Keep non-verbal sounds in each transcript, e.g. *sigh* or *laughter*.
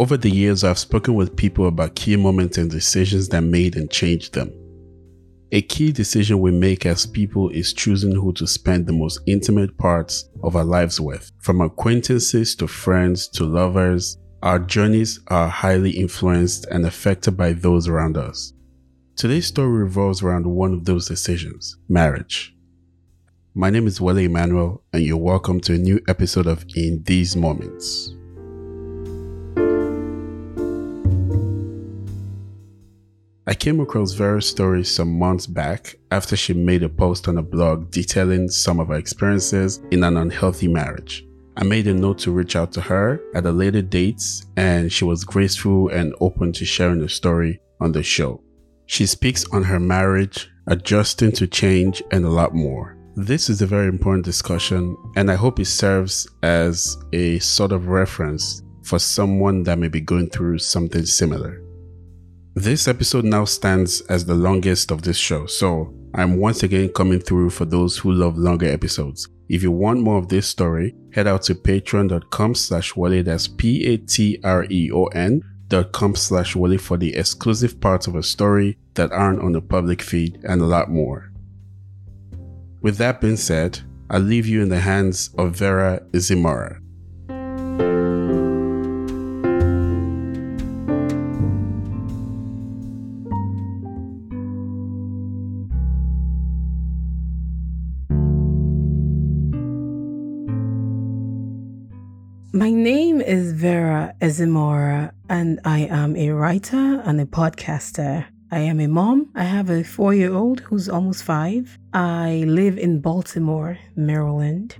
Over the years, I've spoken with people about key moments and decisions that made and changed them. A key decision we make as people is choosing who to spend the most intimate parts of our lives with. From acquaintances to friends to lovers, our journeys are highly influenced and affected by those around us. Today's story revolves around one of those decisions marriage. My name is Wale Emmanuel, and you're welcome to a new episode of In These Moments. I came across Vera's story some months back after she made a post on a blog detailing some of her experiences in an unhealthy marriage. I made a note to reach out to her at a later date, and she was graceful and open to sharing the story on the show. She speaks on her marriage, adjusting to change, and a lot more. This is a very important discussion, and I hope it serves as a sort of reference for someone that may be going through something similar. This episode now stands as the longest of this show, so I'm once again coming through for those who love longer episodes. If you want more of this story, head out to patreon.com slash wale, that's P-A-T-R-E-O-N dot com slash wale for the exclusive parts of a story that aren't on the public feed and a lot more. With that being said, I leave you in the hands of Vera Ezimora. My name is Vera Ezimora, and I am a writer and a podcaster. I am a mom. I have a four year old who's almost five. I live in Baltimore, Maryland.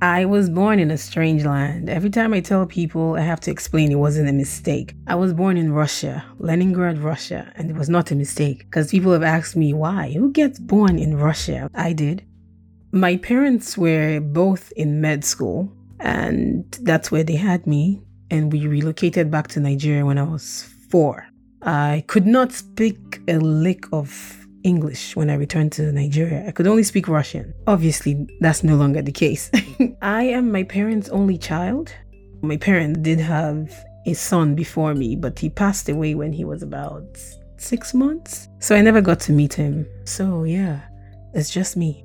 I was born in a strange land. Every time I tell people, I have to explain it wasn't a mistake. I was born in Russia, Leningrad, Russia, and it was not a mistake because people have asked me why. Who gets born in Russia? I did. My parents were both in med school, and that's where they had me. And we relocated back to Nigeria when I was four. I could not speak a lick of English when I returned to Nigeria. I could only speak Russian. Obviously, that's no longer the case. *laughs* I am my parents' only child. My parents did have a son before me, but he passed away when he was about six months. So I never got to meet him. So yeah, it's just me.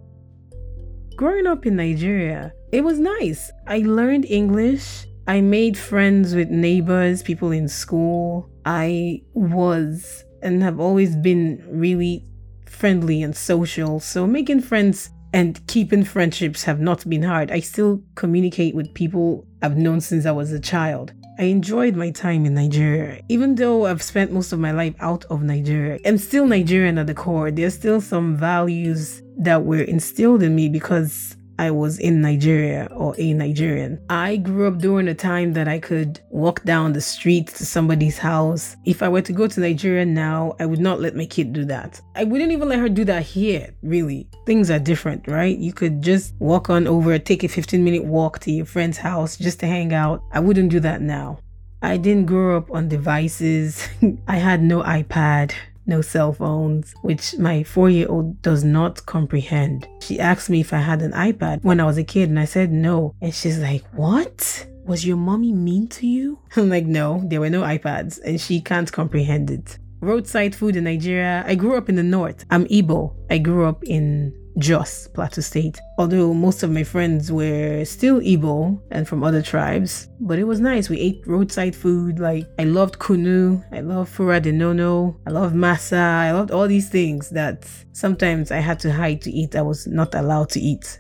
Growing up in Nigeria, it was nice. I learned English. I made friends with neighbors, people in school. I was and have always been really friendly and social. So making friends and keeping friendships have not been hard. I still communicate with people I've known since I was a child. I enjoyed my time in Nigeria. Even though I've spent most of my life out of Nigeria, I'm still Nigerian at the core. There's still some values that were instilled in me because I was in Nigeria or a Nigerian. I grew up during a time that I could walk down the street to somebody's house. If I were to go to Nigeria now, I would not let my kid do that. I wouldn't even let her do that here, really. Things are different, right? You could just walk on over, take a 15 minute walk to your friend's house just to hang out. I wouldn't do that now. I didn't grow up on devices. *laughs* I had no iPad no cell phones, which my four year old does not comprehend. She asked me if I had an iPad when I was a kid, and I said no. And she's like, What? Was your mommy mean to you? *laughs* I'm like, No, there were no iPads, and she can't comprehend it. Roadside food in Nigeria. I grew up in the north. I'm Igbo. I grew up in Jos, Plateau State. Although most of my friends were still Igbo and from other tribes, but it was nice. We ate roadside food. Like I loved kunu, I loved fura de nono, I loved masa, I loved all these things that sometimes I had to hide to eat. I was not allowed to eat.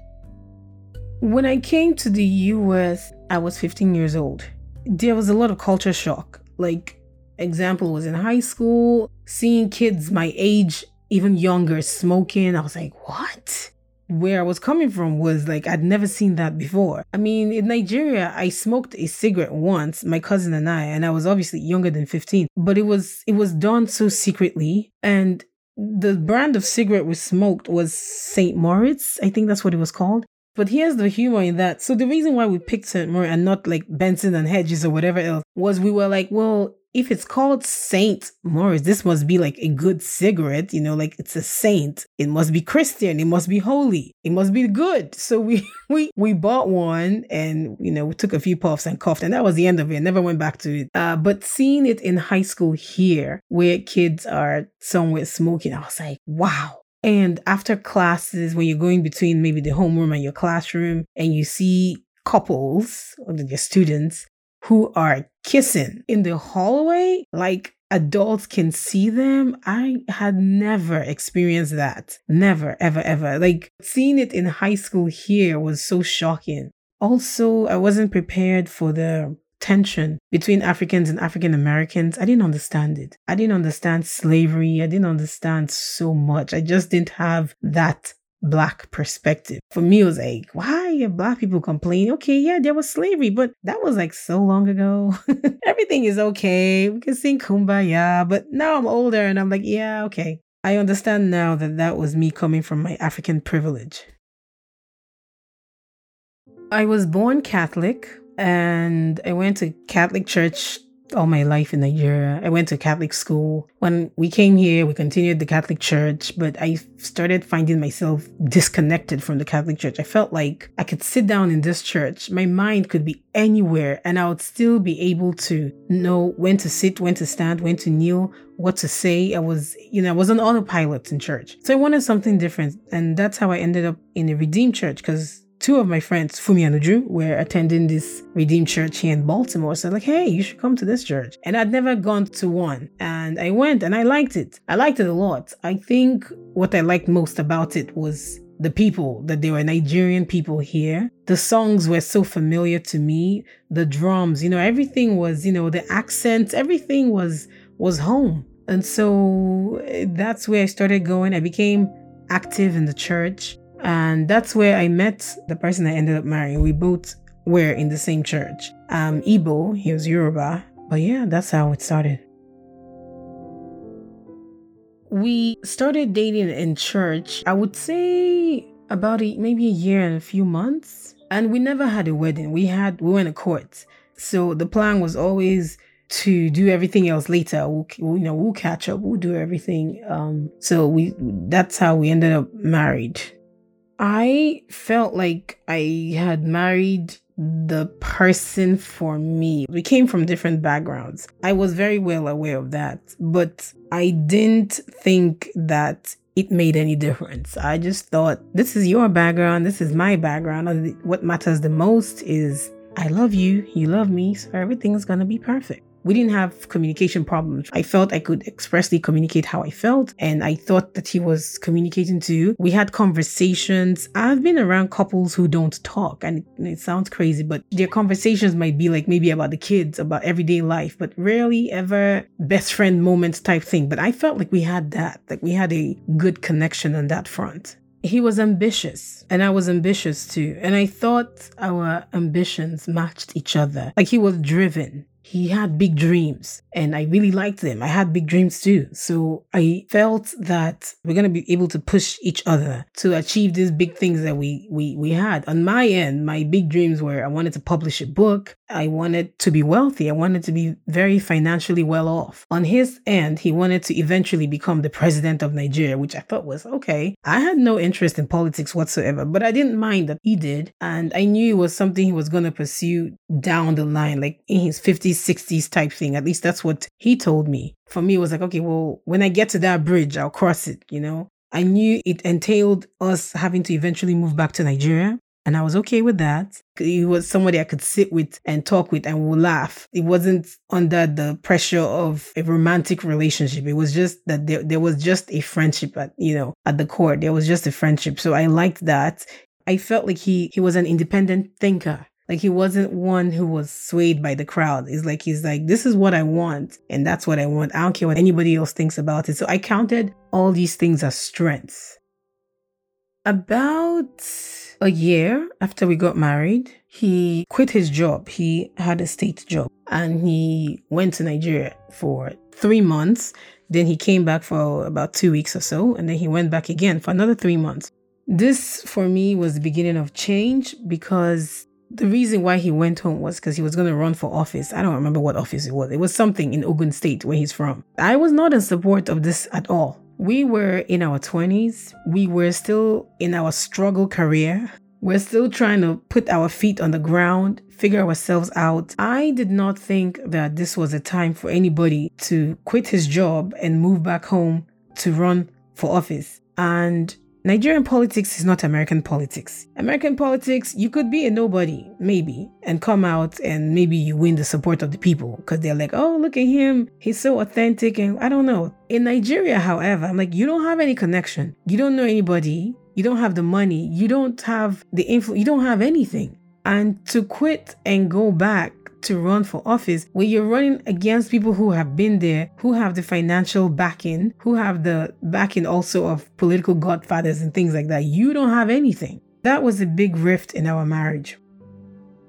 When I came to the US, I was 15 years old. There was a lot of culture shock. Like example was in high school, seeing kids my age even younger smoking. I was like, what? Where I was coming from was like, I'd never seen that before. I mean, in Nigeria, I smoked a cigarette once, my cousin and I, and I was obviously younger than 15, but it was, it was done so secretly. And the brand of cigarette we smoked was St. Moritz. I think that's what it was called. But here's the humor in that. So the reason why we picked St. Moritz and not like Benson and Hedges or whatever else was we were like, well, if it's called Saint Morris, this must be like a good cigarette, you know, like it's a saint. It must be Christian. It must be holy. It must be good. So we *laughs* we we bought one and you know we took a few puffs and coughed, and that was the end of it. Never went back to it. Uh, but seeing it in high school here, where kids are somewhere smoking, I was like, wow. And after classes, when you're going between maybe the homeroom and your classroom, and you see couples or your students who are kissing in the hallway, like adults can see them. I had never experienced that. Never, ever, ever. Like seeing it in high school here was so shocking. Also, I wasn't prepared for the tension between Africans and African Americans. I didn't understand it. I didn't understand slavery. I didn't understand so much. I just didn't have that black perspective. For me, it was like, why are black people complaining? Okay, yeah, there was slavery, but that was like so long ago. *laughs* Everything is okay. We can sing kumbaya. But now I'm older and I'm like, yeah, okay. I understand now that that was me coming from my African privilege. I was born Catholic and I went to Catholic church all my life in Nigeria. I went to Catholic school. When we came here, we continued the Catholic church, but I started finding myself disconnected from the Catholic church. I felt like I could sit down in this church, my mind could be anywhere, and I would still be able to know when to sit, when to stand, when to kneel, what to say. I was, you know, I was on autopilot in church. So I wanted something different. And that's how I ended up in a redeemed church because two of my friends, Fumi and Uju, were attending this Redeemed Church here in Baltimore. So like, hey, you should come to this church. And I'd never gone to one. And I went and I liked it. I liked it a lot. I think what I liked most about it was the people, that they were Nigerian people here. The songs were so familiar to me. The drums, you know, everything was, you know, the accents, everything was was home. And so eh, that's where I started going. I became active in the church. And that's where I met the person I ended up marrying. We both were in the same church. Um, Igbo, he was Yoruba. But yeah, that's how it started. We started dating in church, I would say about a, maybe a year and a few months. And we never had a wedding. We had, we went to court. So the plan was always to do everything else later. We'll, you know, we'll catch up. We'll do everything. Um, so we, that's how we ended up married. I felt like I had married the person for me. We came from different backgrounds. I was very well aware of that, but I didn't think that it made any difference. I just thought, this is your background, this is my background. What matters the most is I love you, you love me, so everything's gonna be perfect we didn't have communication problems. I felt I could expressly communicate how I felt, and I thought that he was communicating too. We had conversations. I've been around couples who don't talk, and it, sounds crazy, but their conversations might be like maybe about the kids, about everyday life, but rarely ever best friend moments type thing. But I felt like we had that, like we had a good connection on that front he was ambitious and I was ambitious too. And I thought our ambitions matched each other. Like he was driven he had big dreams and I really liked them. I had big dreams too. So I felt that we're going to be able to push each other to achieve these big things that we, we, we had. On my end, my big dreams were I wanted to publish a book. I wanted to be wealthy. I wanted to be very financially well off. On his end, he wanted to eventually become the president of Nigeria, which I thought was okay. I had no interest in politics whatsoever, but I didn't mind that he did. And I knew it was something he was going to pursue down the line, like in his 50s, 60s type thing. At least that's what he told me. For me, it was like, okay, well, when I get to that bridge, I'll cross it, you know? I knew it entailed us having to eventually move back to Nigeria. And I was okay with that. He was somebody I could sit with and talk with and we'll laugh. It wasn't under the pressure of a romantic relationship. It was just that there, there was just a friendship at, you know, at the core. There was just a friendship. So I liked that. I felt like he, he was an independent thinker. Like he wasn't one who was swayed by the crowd. It's like he's like, this is what I want, and that's what I want. I don't care what anybody else thinks about it. So I counted all these things as strengths. About a year after we got married, he quit his job. He had a state job and he went to Nigeria for three months. Then he came back for about two weeks or so, and then he went back again for another three months. This for me was the beginning of change because the reason why he went home was because he was going to run for office. I don't remember what office it was. It was something in Ogun State where he's from. I was not in support of this at all. We were in our 20s. We were still in our struggle career. We're still trying to put our feet on the ground, figure ourselves out. I did not think that this was a time for anybody to quit his job and move back home to run for office. And Nigerian politics is not American politics. American politics, you could be a nobody, maybe, and come out and maybe you win the support of the people because they're like, oh, look at him. He's so authentic. And I don't know. In Nigeria, however, I'm like, you don't have any connection. You don't know anybody. You don't have the money. You don't have the influence. You don't have anything. And to quit and go back to run for office where you're running against people who have been there, who have the financial backing, who have the backing also of political godfathers and things like that. You don't have anything. That was a big rift in our marriage.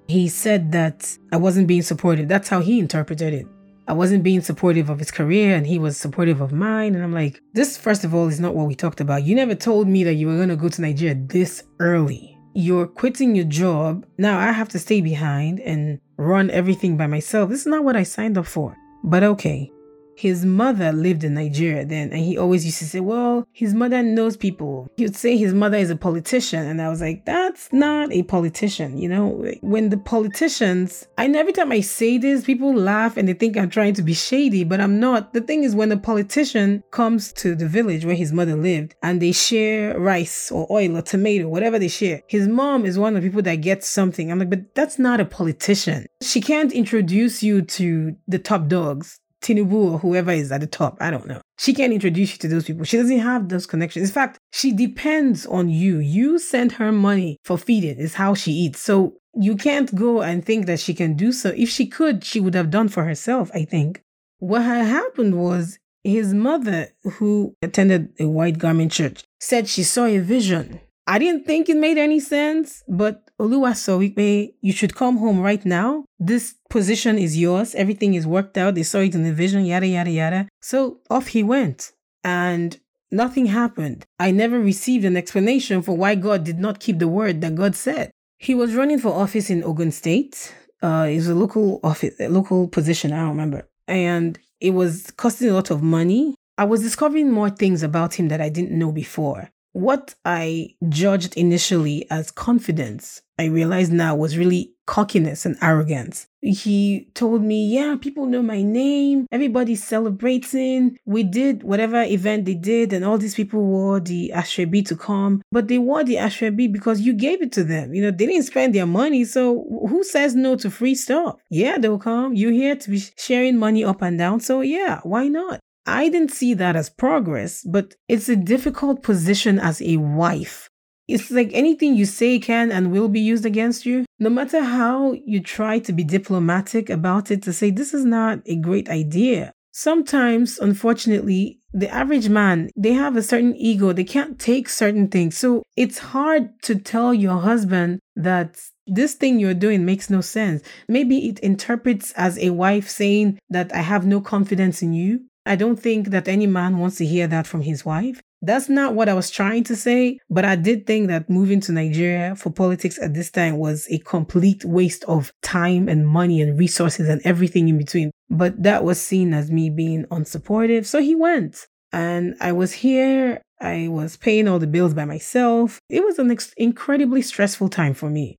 He said that I wasn't being supportive. That's how he interpreted it. I wasn't being supportive of his career and he was supportive of mine. And I'm like, this, first of all, is not what we talked about. You never told me that you were going to go to Nigeria this early you're quitting your job. Now I have to stay behind and run everything by myself. This is not what I signed up for. But okay, his mother lived in Nigeria then, and he always used to say, Well, his mother knows people. He would say his mother is a politician. And I was like, That's not a politician. You know, when the politicians, and every time I say this, people laugh and they think I'm trying to be shady, but I'm not. The thing is, when a politician comes to the village where his mother lived and they share rice or oil or tomato, whatever they share, his mom is one of the people that gets something. I'm like, But that's not a politician. She can't introduce you to the top dogs Tinubu or whoever is at the top. I don't know. She can't introduce you to those people. She doesn't have those connections. In fact, she depends on you. You send her money for feeding, is how she eats. So you can't go and think that she can do so. If she could, she would have done for herself, I think. What had happened was his mother, who attended a white garment church, said she saw a vision I didn't think it made any sense, but Oluwasowipe, you should come home right now. This position is yours. Everything is worked out. They saw it in the vision, yada, yada, yada. So off he went. And nothing happened. I never received an explanation for why God did not keep the word that God said. He was running for office in Ogun State. Uh, it was a local office, a local position. I don't remember. And it was costing a lot of money. I was discovering more things about him that I didn't know before. What I judged initially as confidence, I realize now was really cockiness and arrogance. He told me, Yeah, people know my name. Everybody's celebrating. We did whatever event they did, and all these people wore the Asoebi to come. But they wore the Asoebi because you gave it to them. You know, they didn't spend their money. So who says no to free stuff? Yeah, they'll come. You're here to be sharing money up and down. So yeah, why not? I didn't see that as progress, but it's a difficult position as a wife. It's like anything you say can and will be used against you. No matter how you try to be diplomatic about it to say this is not a great idea. Sometimes, unfortunately, the average man, they have a certain ego. They can't take certain things. So it's hard to tell your husband that this thing you're doing makes no sense. Maybe it interprets as a wife saying that I have no confidence in you. I don't think that any man wants to hear that from his wife. That's not what I was trying to say, but I did think that moving to Nigeria for politics at this time was a complete waste of time and money and resources and everything in between. But that was seen as me being unsupportive. So he went. And I was here. I was paying all the bills by myself. It was an ex- incredibly stressful time for me.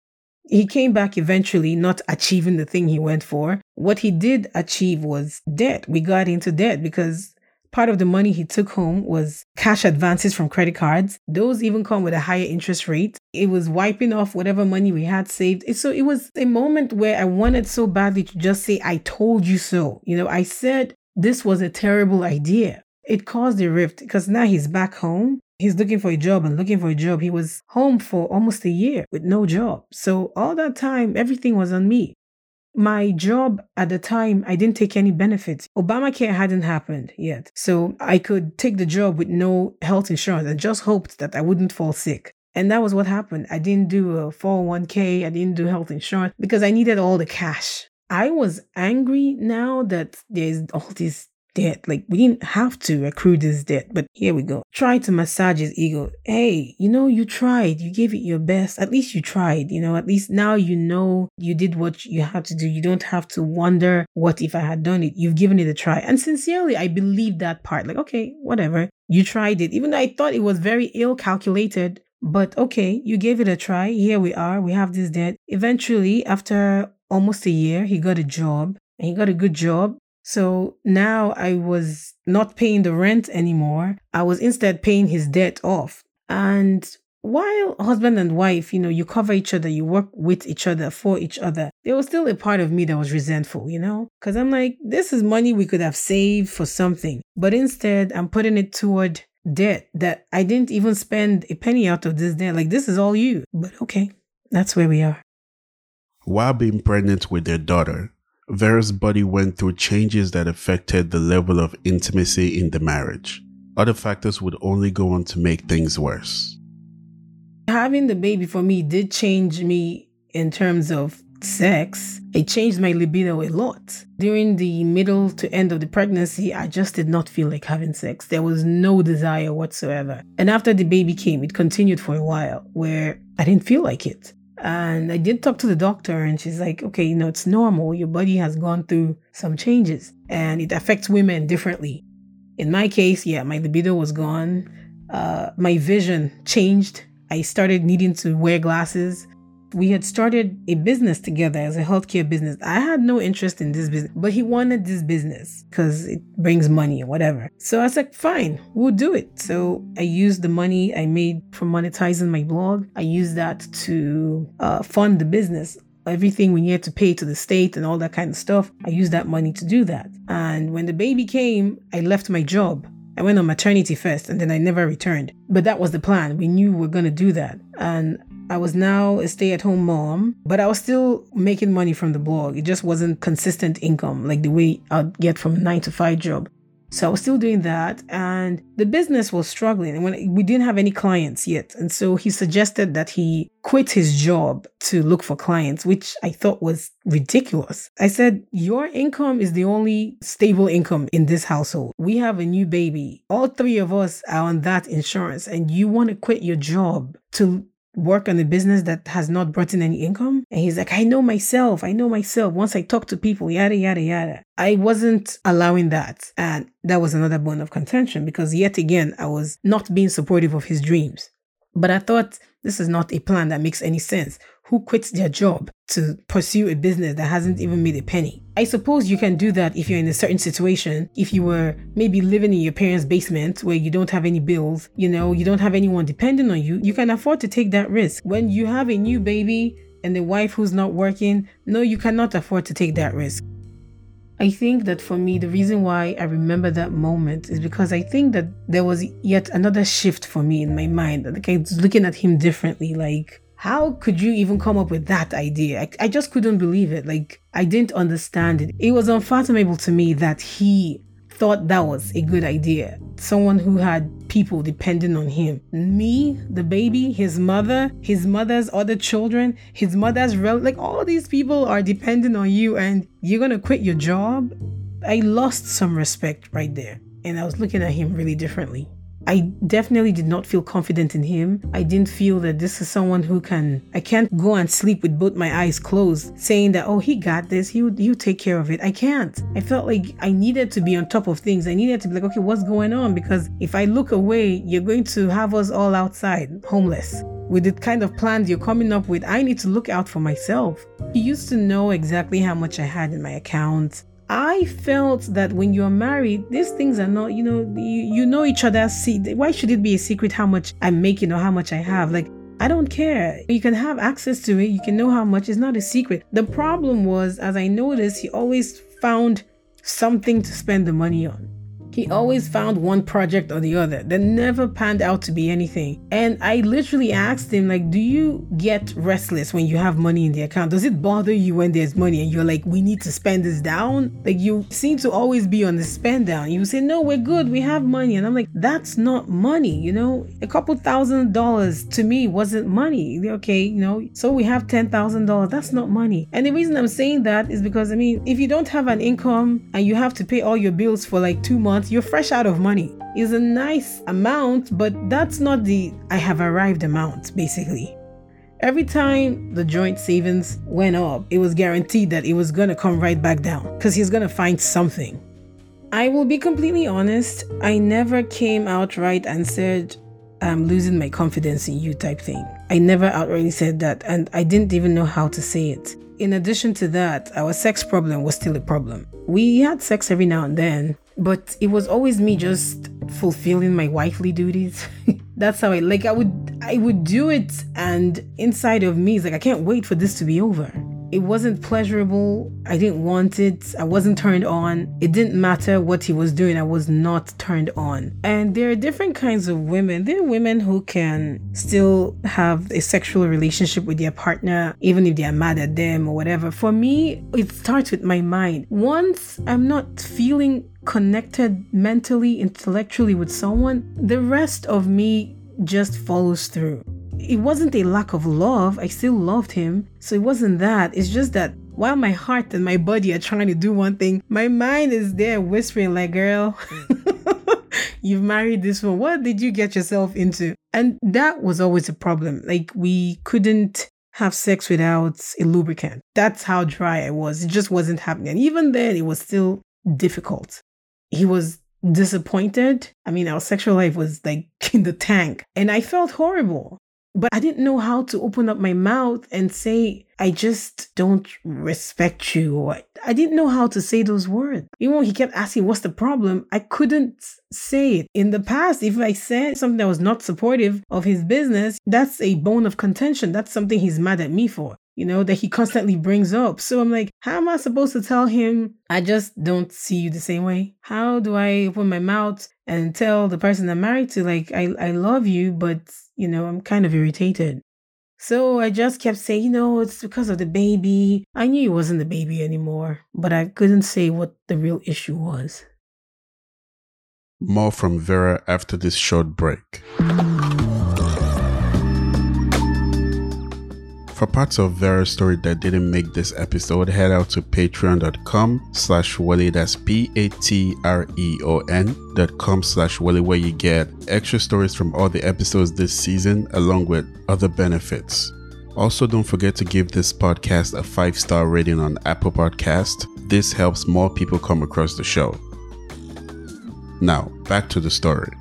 He came back eventually, not achieving the thing he went for. What he did achieve was debt. We got into debt because part of the money he took home was cash advances from credit cards. Those even come with a higher interest rate. It was wiping off whatever money we had saved. So it was a moment where I wanted so badly to just say, I told you so. You know, I said this was a terrible idea. It caused a rift because now he's back home He's looking for a job and looking for a job. He was home for almost a year with no job. So all that time, everything was on me. My job at the time, I didn't take any benefits. Obamacare hadn't happened yet. So I could take the job with no health insurance and just hoped that I wouldn't fall sick. And that was what happened. I didn't do a 401k, I didn't do health insurance because I needed all the cash. I was angry now that there's all these debt. Like we didn't have to accrue this debt, but here we go. Try to massage his ego. Hey, you know, you tried. You gave it your best. At least you tried. You know, at least now you know you did what you had to do. You don't have to wonder what if I had done it. You've given it a try. And sincerely, I believe that part. Like, okay, whatever. You tried it. Even though I thought it was very ill calculated, but okay, you gave it a try. Here we are. We have this debt. Eventually, after almost a year, he got a job and he got a good job. So now I was not paying the rent anymore. I was instead paying his debt off. And while husband and wife, you know, you cover each other, you work with each other, for each other, there was still a part of me that was resentful, you know? Because I'm like, this is money we could have saved for something. But instead, I'm putting it toward debt that I didn't even spend a penny out of this debt. Like, this is all you. But okay, that's where we are. While being pregnant with their daughter, Vera's body went through changes that affected the level of intimacy in the marriage. Other factors would only go on to make things worse. Having the baby for me did change me in terms of sex. It changed my libido a lot. During the middle to end of the pregnancy, I just did not feel like having sex. There was no desire whatsoever. And after the baby came, it continued for a while where I didn't feel like it. And I did talk to the doctor, and she's like, okay, you know, it's normal. Your body has gone through some changes and it affects women differently. In my case, yeah, my libido was gone. Uh, my vision changed. I started needing to wear glasses we had started a business together as a healthcare business. I had no interest in this business, but he wanted this business because it brings money or whatever. So I was like, fine, we'll do it. So I used the money I made from monetizing my blog. I used that to uh, fund the business everything we needed to pay to the state and all that kind of stuff. I used that money to do that. And when the baby came, I left my job. I went on maternity first and then I never returned. But that was the plan. We knew we were going to do that. And I was now a stay at home mom, but I was still making money from the blog. It just wasn't consistent income like the way I'd get from a nine to five job. So I was still doing that, and the business was struggling. And when we didn't have any clients yet, and so he suggested that he quit his job to look for clients, which I thought was ridiculous. I said, "Your income is the only stable income in this household. We have a new baby. All three of us are on that insurance, and you want to quit your job to work on a business that has not brought in any income. And he's like, I know myself. I know myself. Once I talk to people, yada, yada, yada. I wasn't allowing that. And that was another bone of contention because yet again, I was not being supportive of his dreams. But I thought this is not a plan that makes any sense. Who quits their job to pursue a business that hasn't even made a penny? I suppose you can do that if you're in a certain situation. If you were maybe living in your parents' basement where you don't have any bills, you know, you don't have anyone depending on you, you can afford to take that risk. When you have a new baby and a wife who's not working, no, you cannot afford to take that risk. I think that for me, the reason why I remember that moment is because I think that there was yet another shift for me in my mind. Like I was looking at him differently. Like, how could you even come up with that idea? I, I just couldn't believe it. Like, I didn't understand it. It was unfathomable to me that he thought that was a good idea. Someone who had people depending on him. Me, the baby, his mother, his mother's other children, his mother's rel like all these people are depending on you and you're gonna quit your job. I lost some respect right there. And I was looking at him really differently. I definitely did not feel confident in him. I didn't feel that this is someone who can, I can't go and sleep with both my eyes closed saying that, oh, he got this, he would, he'll take care of it. I can't. I felt like I needed to be on top of things. I needed to be like, okay, what's going on? Because if I look away, you're going to have us all outside, homeless with the kind of plans you're coming up with, I need to look out for myself. He used to know exactly how much I had in my account. I felt that when you're married, these things are not, you know, you, you know each other. See, why should it be a secret how much I'm making or how much I have? Like, I don't care. You can have access to it. You can know how much. It's not a secret. The problem was, as I noticed, he always found something to spend the money on. He always found one project or the other that never panned out to be anything. And I literally asked him, like, do you get restless when you have money in the account? Does it bother you when there's money and you're like, we need to spend this down? Like, you seem to always be on the spend down. You say, no, we're good. We have money. And I'm like, that's not money, you know? A couple thousand dollars to me wasn't money. Okay, you know, so we have $10,000. That's not money. And the reason I'm saying that is because, I mean, if you don't have an income and you have to pay all your bills for like two months, you're fresh out of money. It's a nice amount, but that's not the I have arrived amount, basically. Every time the joint savings went up, it was guaranteed that it was going to come right back down because he's going to find something. I will be completely honest, I never came out right and said, I'm losing my confidence in you type thing. I never outrightly said that, and I didn't even know how to say it. In addition to that, our sex problem was still a problem. We had sex every now and then, but it was always me just fulfilling my wifely duties. *laughs* That's how I like I would I would do it and inside of me is like I can't wait for this to be over. It wasn't pleasurable. I didn't want it. I wasn't turned on. It didn't matter what he was doing. I was not turned on. And there are different kinds of women. There are women who can still have a sexual relationship with their partner, even if they are mad at them or whatever. For me, it starts with my mind. Once I'm not feeling connected mentally, intellectually with someone, the rest of me just follows through it wasn't a lack of love. I still loved him. So it wasn't that. It's just that while my heart and my body are trying to do one thing, my mind is there whispering, like, girl, *laughs* you've married this one. What did you get yourself into? And that was always a problem. Like, we couldn't have sex without a lubricant. That's how dry I was. It just wasn't happening. And even then, it was still difficult. He was disappointed. I mean, our sexual life was like *laughs* in the tank. And I felt horrible. But I didn't know how to open up my mouth and say, I just don't respect you. Or I didn't know how to say those words. Even when he kept asking, What's the problem? I couldn't say it. In the past, if I said something that was not supportive of his business, that's a bone of contention. That's something he's mad at me for you know, that he constantly brings up. So I'm like, how am I supposed to tell him I just don't see you the same way? How do I open my mouth and tell the person I'm married to, like, I, I love you, but, you know, I'm kind of irritated. So I just kept saying, you know, it's because of the baby. I knew it wasn't the baby anymore, but I couldn't say what the real issue was. More from Vera after this short break. For parts of Vera's story that didn't make this episode, head out to patreon.com slash Wale, that's P-A-T-R-E-O-N dot com slash Wale, where you get extra stories from all the episodes this season, along with other benefits. Also, don't forget to give this podcast a five star rating on Apple Podcast. This helps more people come across the show. Now, back to the story.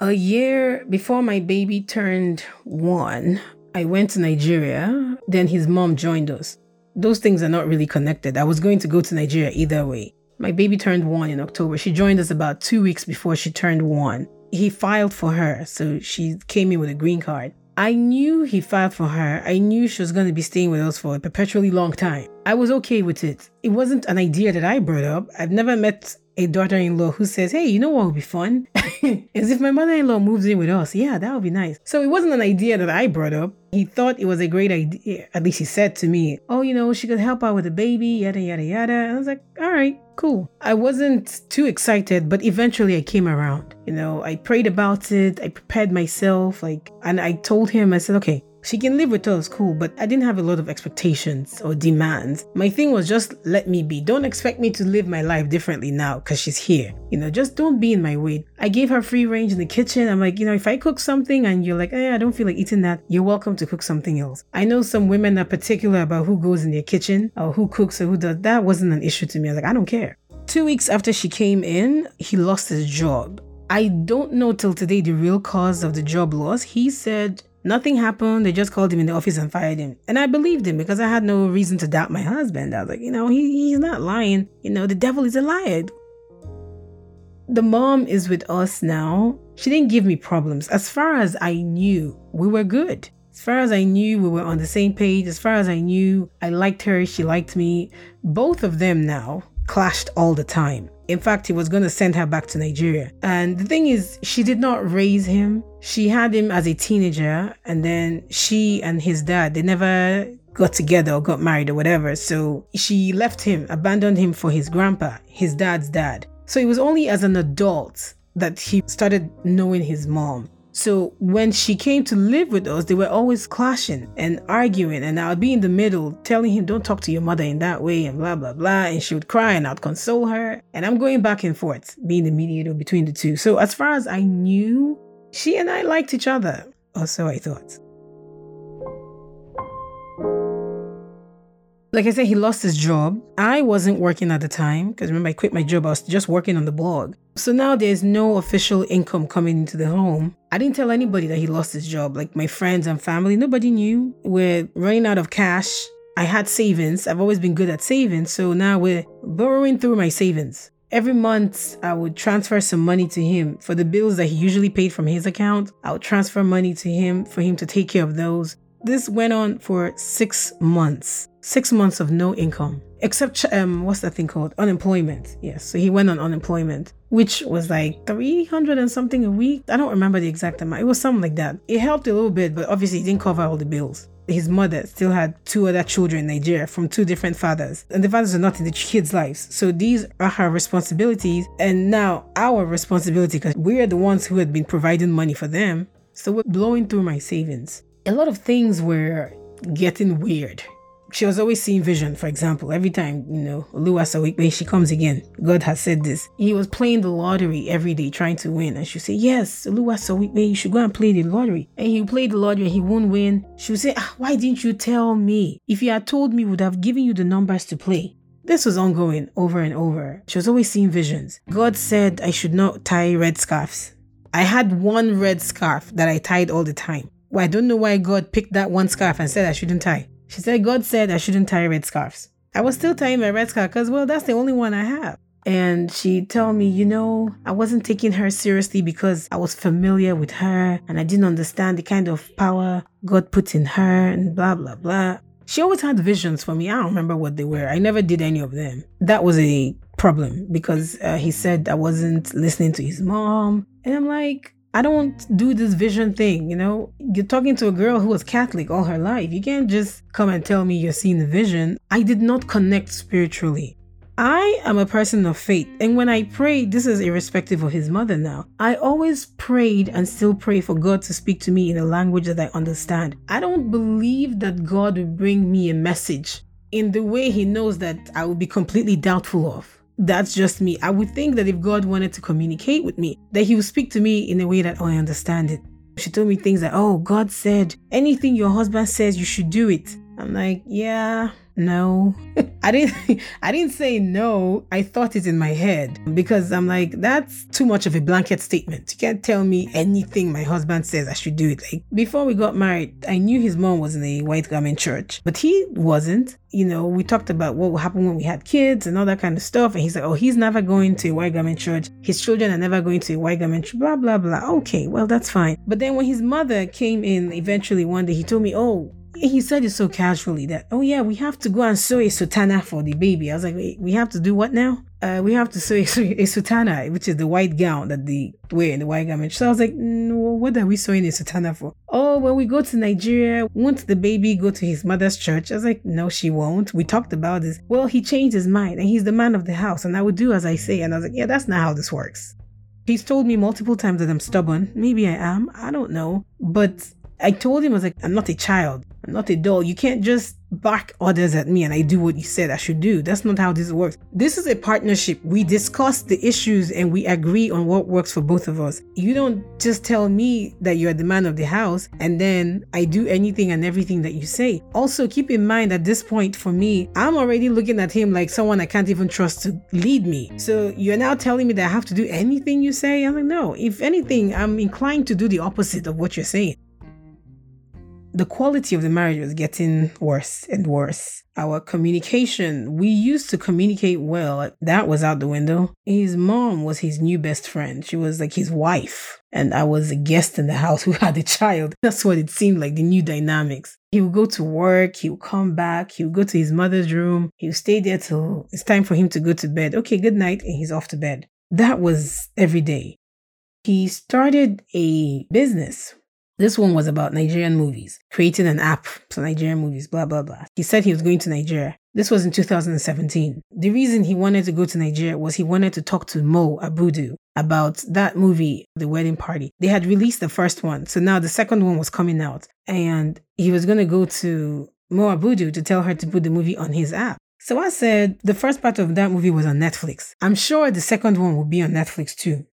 A year before my baby turned one, I went to Nigeria. Then his mom joined us. Those things are not really connected. I was going to go to Nigeria either way. My baby turned one in October. She joined us about two weeks before she turned one. He filed for her, so she came in with a green card. I knew he filed for her. I knew she was going to be staying with us for a perpetually long time. I was okay with it. It wasn't an idea that I brought up. I've never met a daughter-in-law who says, "Hey, you know what would be fun? *laughs* Is if my mother-in-law moves in with us. Yeah, that would be nice." So it wasn't an idea that I brought up. He thought it was a great idea. At least he said to me, "Oh, you know, she could help out with the baby, yada yada yada." And I was like, "All right, cool." I wasn't too excited, but eventually I came around. You know, I prayed about it. I prepared myself, like, and I told him, I said, "Okay, she can live with us, cool, but I didn't have a lot of expectations or demands. My thing was just let me be. Don't expect me to live my life differently now because she's here. You know, just don't be in my way. I gave her free range in the kitchen. I'm like, you know, if I cook something and you're like, eh, I don't feel like eating that, you're welcome to cook something else. I know some women are particular about who goes in their kitchen or who cooks or who does. That wasn't an issue to me. I was like, I don't care. Two weeks after she came in, he lost his job. I don't know till today the real cause of the job loss. He said Nothing happened. They just called him in the office and fired him. And I believed him because I had no reason to doubt my husband. I was like, you know, he, he's not lying. You know, the devil is a liar. the mom is with us now. She didn't give me problems. As far as I knew, we were good. As far as I knew, we were on the same page. As far as I knew, I liked her, she liked me. Both of them now clashed all the time. In fact, he was going to send her back to Nigeria. And the thing is, she did not raise him. She had him as a teenager, and then she and his dad, they never got together or got married or whatever. So she left him, abandoned him for his grandpa, his dad's dad. So it was only as an adult that he started knowing his mom. So when she came to live with us, they were always clashing and arguing, and I would be in the middle telling him, Don't talk to your mother in that way, and blah, blah, blah. And she would cry, and I'd console her. And I'm going back and forth, being the mediator between the two. So as far as I knew, she and I liked each other, or so I thought. Like I said, he lost his job. I wasn't working at the time because remember, I quit my job. I was just working on the blog. So now there's no official income coming into the home. I didn't tell anybody that he lost his job, like my friends and family. Nobody knew. We're running out of cash. I had savings. I've always been good at saving. So now we're borrowing through my savings. Every month, I would transfer some money to him for the bills that he usually paid from his account. I would transfer money to him for him to take care of those. This went on for six months six months of no income, except um, what's that thing called? Unemployment. Yes. So he went on unemployment, which was like 300 and something a week. I don't remember the exact amount. It was something like that. It helped a little bit, but obviously it didn't cover all the bills. His mother still had two other children in Nigeria from two different fathers, and the fathers are not in the kids' lives. So these are her responsibilities, and now our responsibility because we are the ones who had been providing money for them. So we're blowing through my savings. A lot of things were getting weird she was always seeing vision, for example. Every time, you know, Lua Sawikbe, she comes again. God has said this. He was playing the lottery every day, trying to win. And she would say, Yes, Lua Sawikbe, you should go and play the lottery. And he played the lottery, and he won't win. She would say, ah, Why didn't you tell me? If you had told me, would have given you the numbers to play. This was ongoing over and over. She was always seeing visions. God said I should not tie red scarves. I had one red scarf that I tied all the time. Well, I don't know why God picked that one scarf and said I shouldn't tie. She said, God said I shouldn't tie red scarves. I was still tying my red scarf because, well, that's the only one I have. And she told me, you know, I wasn't taking her seriously because I was familiar with her and I didn't understand the kind of power God put in her and blah, blah, blah. She always had visions for me. I don't remember what they were. I never did any of them. That was a problem because uh, he said I wasn't listening to his mom. And I'm like, I don't do this vision thing, you know? You're talking to a girl who was Catholic all her life. You can't just come and tell me you're seeing the vision. I did not connect spiritually. I am a person of faith, and when I pray, this is irrespective of his mother now. I always prayed and still pray for God to speak to me in a language that I understand. I don't believe that God will bring me a message in the way he knows that I will be completely doubtful of that's just me. I would think that if God wanted to communicate with me, that He would speak to me in a way that I understand it. She told me things like, oh, God said, anything your husband says, you should do it. I'm like, yeah, no. *laughs* I didn't *laughs* I didn't say no. I thought it in my head because I'm like that's too much of a blanket statement. You can't tell me anything my husband says I should do it. Like before we got married, I knew his mom was in a white garment church, but he wasn't. You know, we talked about what will happen when we had kids and all that kind of stuff. And he's like, oh, he's never going to a white garment church. His children are never going to a white garment church, blah, blah, blah. Okay, well, that's fine. But then when his mother came in eventually one day, he told me, oh, he said it so casually that, oh yeah, we have to go and sew a sutana for the baby. I was like, wait, we have to do what now? Uh, we have to sew a, *laughs* a which is the white gown that they wear in the white garment. So I was like, no, what are we sewing a sutana for? Oh, when we go to Nigeria, won't the baby go to his mother's church? I was like, no, she won't. We talked about this. Well, he changed his mind and he's the man of the house and I would do as I say. And I was like, yeah, that's not how this works. He's told me multiple times that I'm stubborn. Maybe I am. I don't know. But I told him, I was like, I'm not a child. I'm not a doll. You can't just bark orders at me and I do what you said I should do. That's not how this works. This is a partnership. We discuss the issues and we agree on what works for both of us. You don't just tell me that you're the man of the house and then I do anything and everything that you say. Also, keep in mind at this point for me, I'm already looking at him like someone I can't even trust to lead me. So you're now telling me that I have to do anything you say? I'm like, no. If anything, I'm inclined to do the opposite of what you're saying. The quality of the marriage was getting worse and worse. Our communication, we used to communicate well. That was out the window. His mom was his new best friend. She was like his wife. And I was a guest in the house *laughs* who had a child. That's what it seemed like the new dynamics. He would go to work, he would come back, he would go to his mother's room, he would stay there till it's time for him to go to bed. Okay, good night, and he's off to bed. That was every day. He started a business this one was about Nigerian movies, creating an app for Nigerian movies, blah, blah, blah. He said he was going to Nigeria. This was in 2017. The reason he wanted to go to Nigeria was he wanted to talk to Mo Abudu about that movie, The Wedding Party. They had released the first one, so now the second one was coming out. And he was going to go to Mo Abudu to tell her to put the movie on his app. So I said the first part of that movie was on Netflix. I'm sure the second one will be on Netflix too.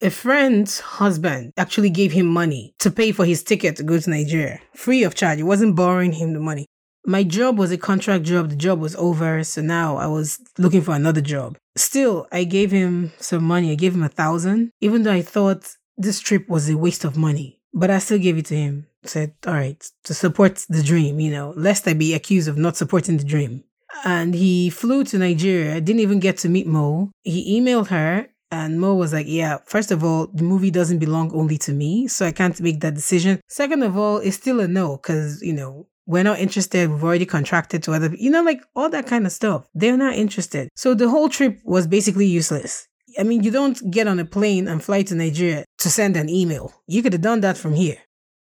A friend's husband actually gave him money to pay for his ticket to go to Nigeria, free of charge. It wasn't borrowing him the money. My job was a contract job. The job was over. So now I was looking for another job. Still, I gave him some money. I gave him a thousand, even though I thought this trip was a waste of money. But I still gave it to him. Said, all right, to support the dream, you know, lest I be accused of not supporting the dream. And he flew to Nigeria. Didn't even get to meet Mo. He emailed her and Mo was like, Yeah, first of all, the movie doesn't belong only to me, so I can't make that decision. Second of all, it's still a no, because, you know, we're not interested. We've already contracted to other, you know, like all that kind of stuff. They're not interested. So the whole trip was basically useless. I mean, you don't get on a plane and fly to Nigeria to send an email. You could have done that from here.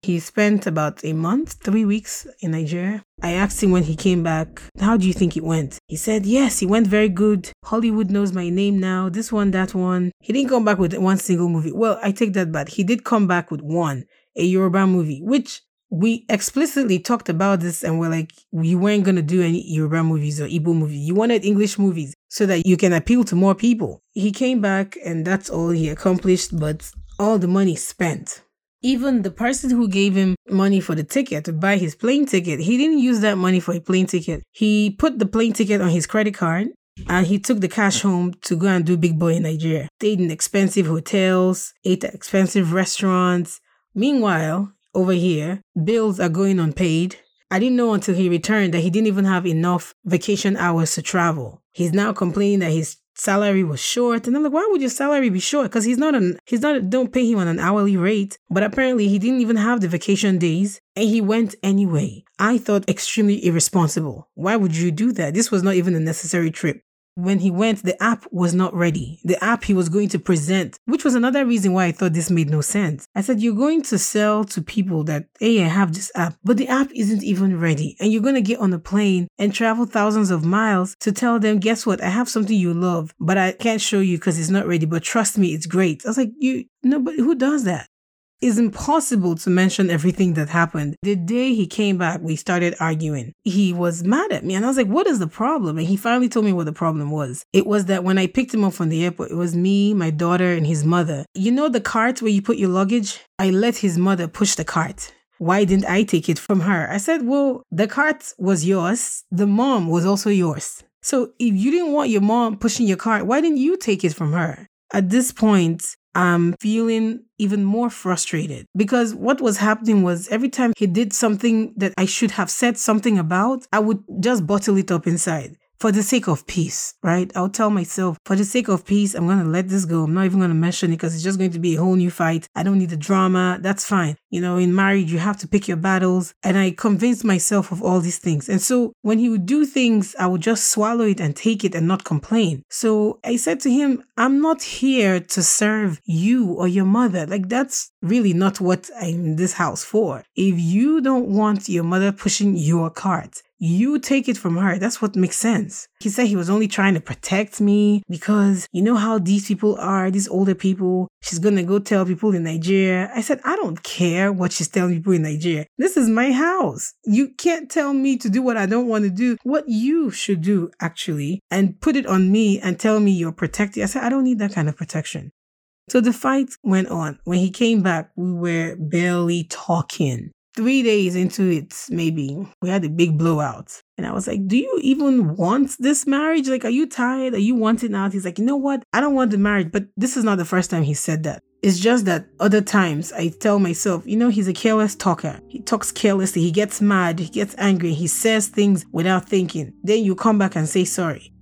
He spent about a month, three weeks in Nigeria. I asked him when he came back, How do you think it went? He said, Yes, it went very good. Hollywood knows my name now. This one, that one. He didn't come back with one single movie. Well, I take that back. He did come back with one, a Yoruba movie, which we explicitly talked about this and we're like, we weren't going to do any Yoruba movies or Igbo movies. You wanted English movies so that you can appeal to more people. He came back and that's all he accomplished, but all the money spent. Even the person who gave him money for the ticket to buy his plane ticket, he didn't use that money for a plane ticket. He put the plane ticket on his credit card and he took the cash home to go and do big boy in Nigeria. Stayed in expensive hotels, ate at expensive restaurants. Meanwhile, over here, bills are going unpaid. I didn't know until he returned that he didn't even have enough vacation hours to travel. He's now complaining that his salary was short. And I'm like, why would your salary be short? Because he's not an he's not don't pay him on an hourly rate. But apparently he didn't even have the vacation days and he went anyway. I thought extremely irresponsible. Why would you do that? This was not even a necessary trip when he went, the app was not ready. The app he was going to present, which was another reason why I thought this made no sense. I said, You're going to sell to people that, hey, I have this app, but the app isn't even ready. And you're going to get on a plane and travel thousands of miles to tell them, Guess what? I have something you love, but I can't show you because it's not ready. But trust me, it's great. I was like, You, no, but who does that? It's impossible to mention everything that happened. The day he came back, we started arguing. He was mad at me and I was like, what is the problem? And he finally told me what the problem was. It was that when I picked him up from the airport, it was me, my daughter, and his mother. You know the cart where you put your luggage? I let his mother push the cart. Why didn't I take it from her? I said, well, the cart was yours. The mom was also yours. So if you didn't want your mom pushing your cart, why didn't you take it from her? At this point, I'm feeling even more frustrated because what was happening was every time he did something that I should have said something about, I would just bottle it up inside for the sake of peace, right? I'll tell myself, for the sake of peace, I'm going to let this go. I'm not even going to mention it because it's just going to be a whole new fight. I don't need the drama. That's fine. You know, in marriage, you have to pick your battles. And I convinced myself of all these things. And so when he would do things, I would just swallow it and take it and not complain. So I said to him, I'm not here to serve you or your mother. Like, that's really not what I'm in this house for. If you don't want your mother pushing your cart, you take it from her. That's what makes sense. He said he was only trying to protect me because you know how these people are, these older people. She's gonna go tell people in Nigeria. I said, I don't care what she's telling people in Nigeria. This is my house. You can't tell me to do what I don't want to do. What you should do, actually, and put it on me and tell me you're protected. I said, I don't need that kind of protection. So the fight went on. When he came back, we were barely talking three days into it, maybe, we had a big blowout. And I was like, Do you even want this marriage? Like, are you tired? Are you wanting out? He's like, You know what? I don't want the marriage. But this is not the first time he said that. It's just that other times I tell myself, you know, he's a careless talker. He talks carelessly. He gets mad. He gets angry. He says things without thinking. Then you come back and say sorry.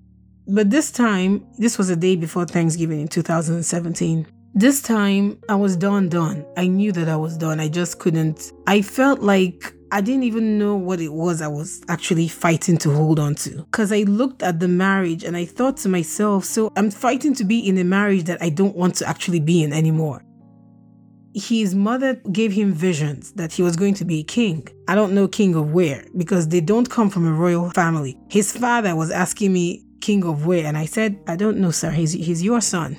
But this time, this was a day before Thanksgiving in 2017. This time, I was done, done. I knew that I was done. I just couldn't. I felt like I didn't even know what it was I was actually fighting to hold on to. Because I looked at the marriage and I thought to myself, so I'm fighting to be in a marriage that I don't want to actually be in anymore. His mother gave him visions that he was going to be a king. I don't know king of where because they don't come from a royal family. His father was asking me, king of where? And I said, I don't know, sir. He's, he's your son.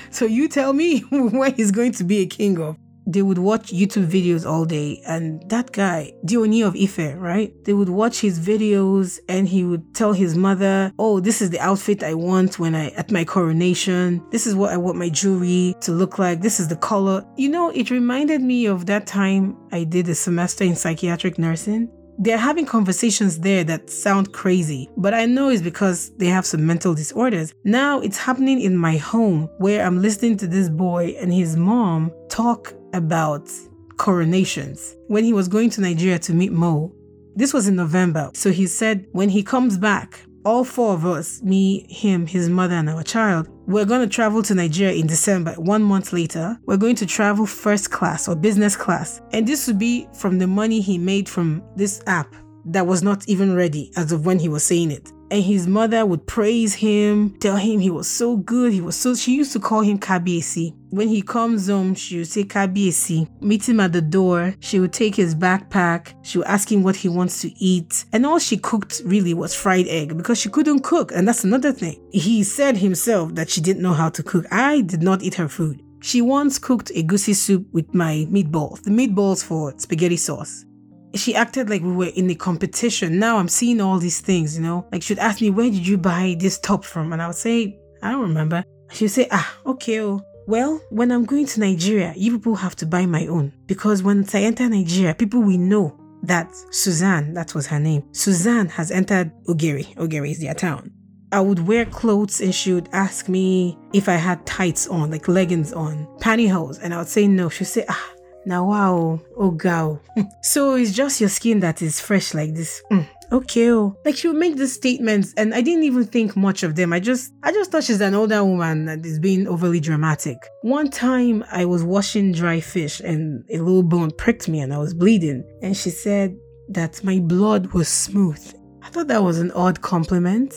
*laughs* so you tell me *laughs* where he's going to be a king of. They would watch YouTube videos all day, and that guy, the Ooni of Ife, right? They would watch his videos and he would tell his mother, Oh, this is the outfit I want when I at my coronation. This is what I want my jewelry to look like. This is the color. You know, it reminded me of that time I did a semester in psychiatric nursing they're having conversations there that sound crazy, but I know it's because they have some mental disorders. Now it's happening in my home where I'm listening to this boy and his mom talk about coronations. When he was going to Nigeria to meet Mo, this was in November. So he said when he comes back, all four of us, me, him, his mother, and our child, we're going to travel to Nigeria in December. One month later, we're going to travel first class or business class. And this would be from the money he made from this app that was not even ready as of when he was saying it and his mother would praise him, tell him he was so good. He was so, she used to call him Kabiesi. When he comes home, she would say Kabiesi, meet him at the door. She would take his backpack. She would ask him what he wants to eat. And all she cooked really was fried egg because she couldn't cook. And that's another thing. He said himself that she didn't know how to cook. I did not eat her food. She once cooked egusi soup with my meatballs, the meatballs for spaghetti sauce she acted like we were in a competition. Now I'm seeing all these things, you know. Like she'd ask me, where did you buy this top from? And I would say, I don't remember. She'd say, ah, okay. Oh. Well, when I'm going to Nigeria, you people have to buy my own. Because when I enter Nigeria, people will know that Suzanne, that was her name, Suzanne has entered Ogeri. Ogeri is their town. I would wear clothes and she would ask me if I had tights on, like leggings on, pantyhose. And I would say no. She'd say, ah, now, wow, oh, gal. *laughs* so it's just your skin that is fresh like this. Mm, okay, oh. Like she would make these statements, and I didn't even think much of them. I just, I just thought she's an older woman that is being overly dramatic. One time, I was washing dry fish, and a little bone pricked me, and I was bleeding. And she said that my blood was smooth. I thought that was an odd compliment.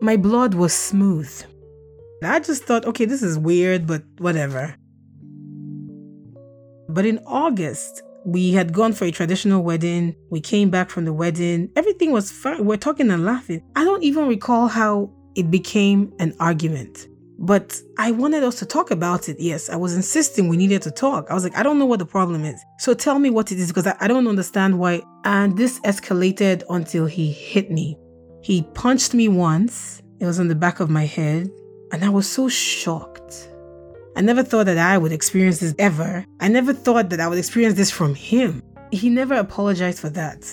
My blood was smooth. I just thought, okay, this is weird, but whatever. But in August, we had gone for a traditional wedding. We came back from the wedding. Everything was fine. We're talking and laughing. I don't even recall how it became an argument. But I wanted us to talk about it. Yes, I was insisting we needed to talk. I was like, I don't know what the problem is. So tell me what it is because I, I don't understand why. And this escalated until he hit me. He punched me once. It was on the back of my head. And I was so shocked. I never thought that I would experience this ever. I never thought that I would experience this from him. He never apologized for that.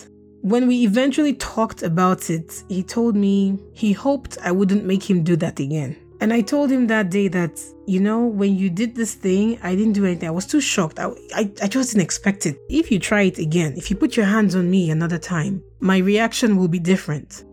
When we eventually talked about it, he told me he hoped I wouldn't make him do that again. And I told him that day that, you know, when you did this thing, I didn't do anything. I was too shocked. I, I, I just didn't expect it. If you try it again, if you put your hands on me another time, my reaction will be different.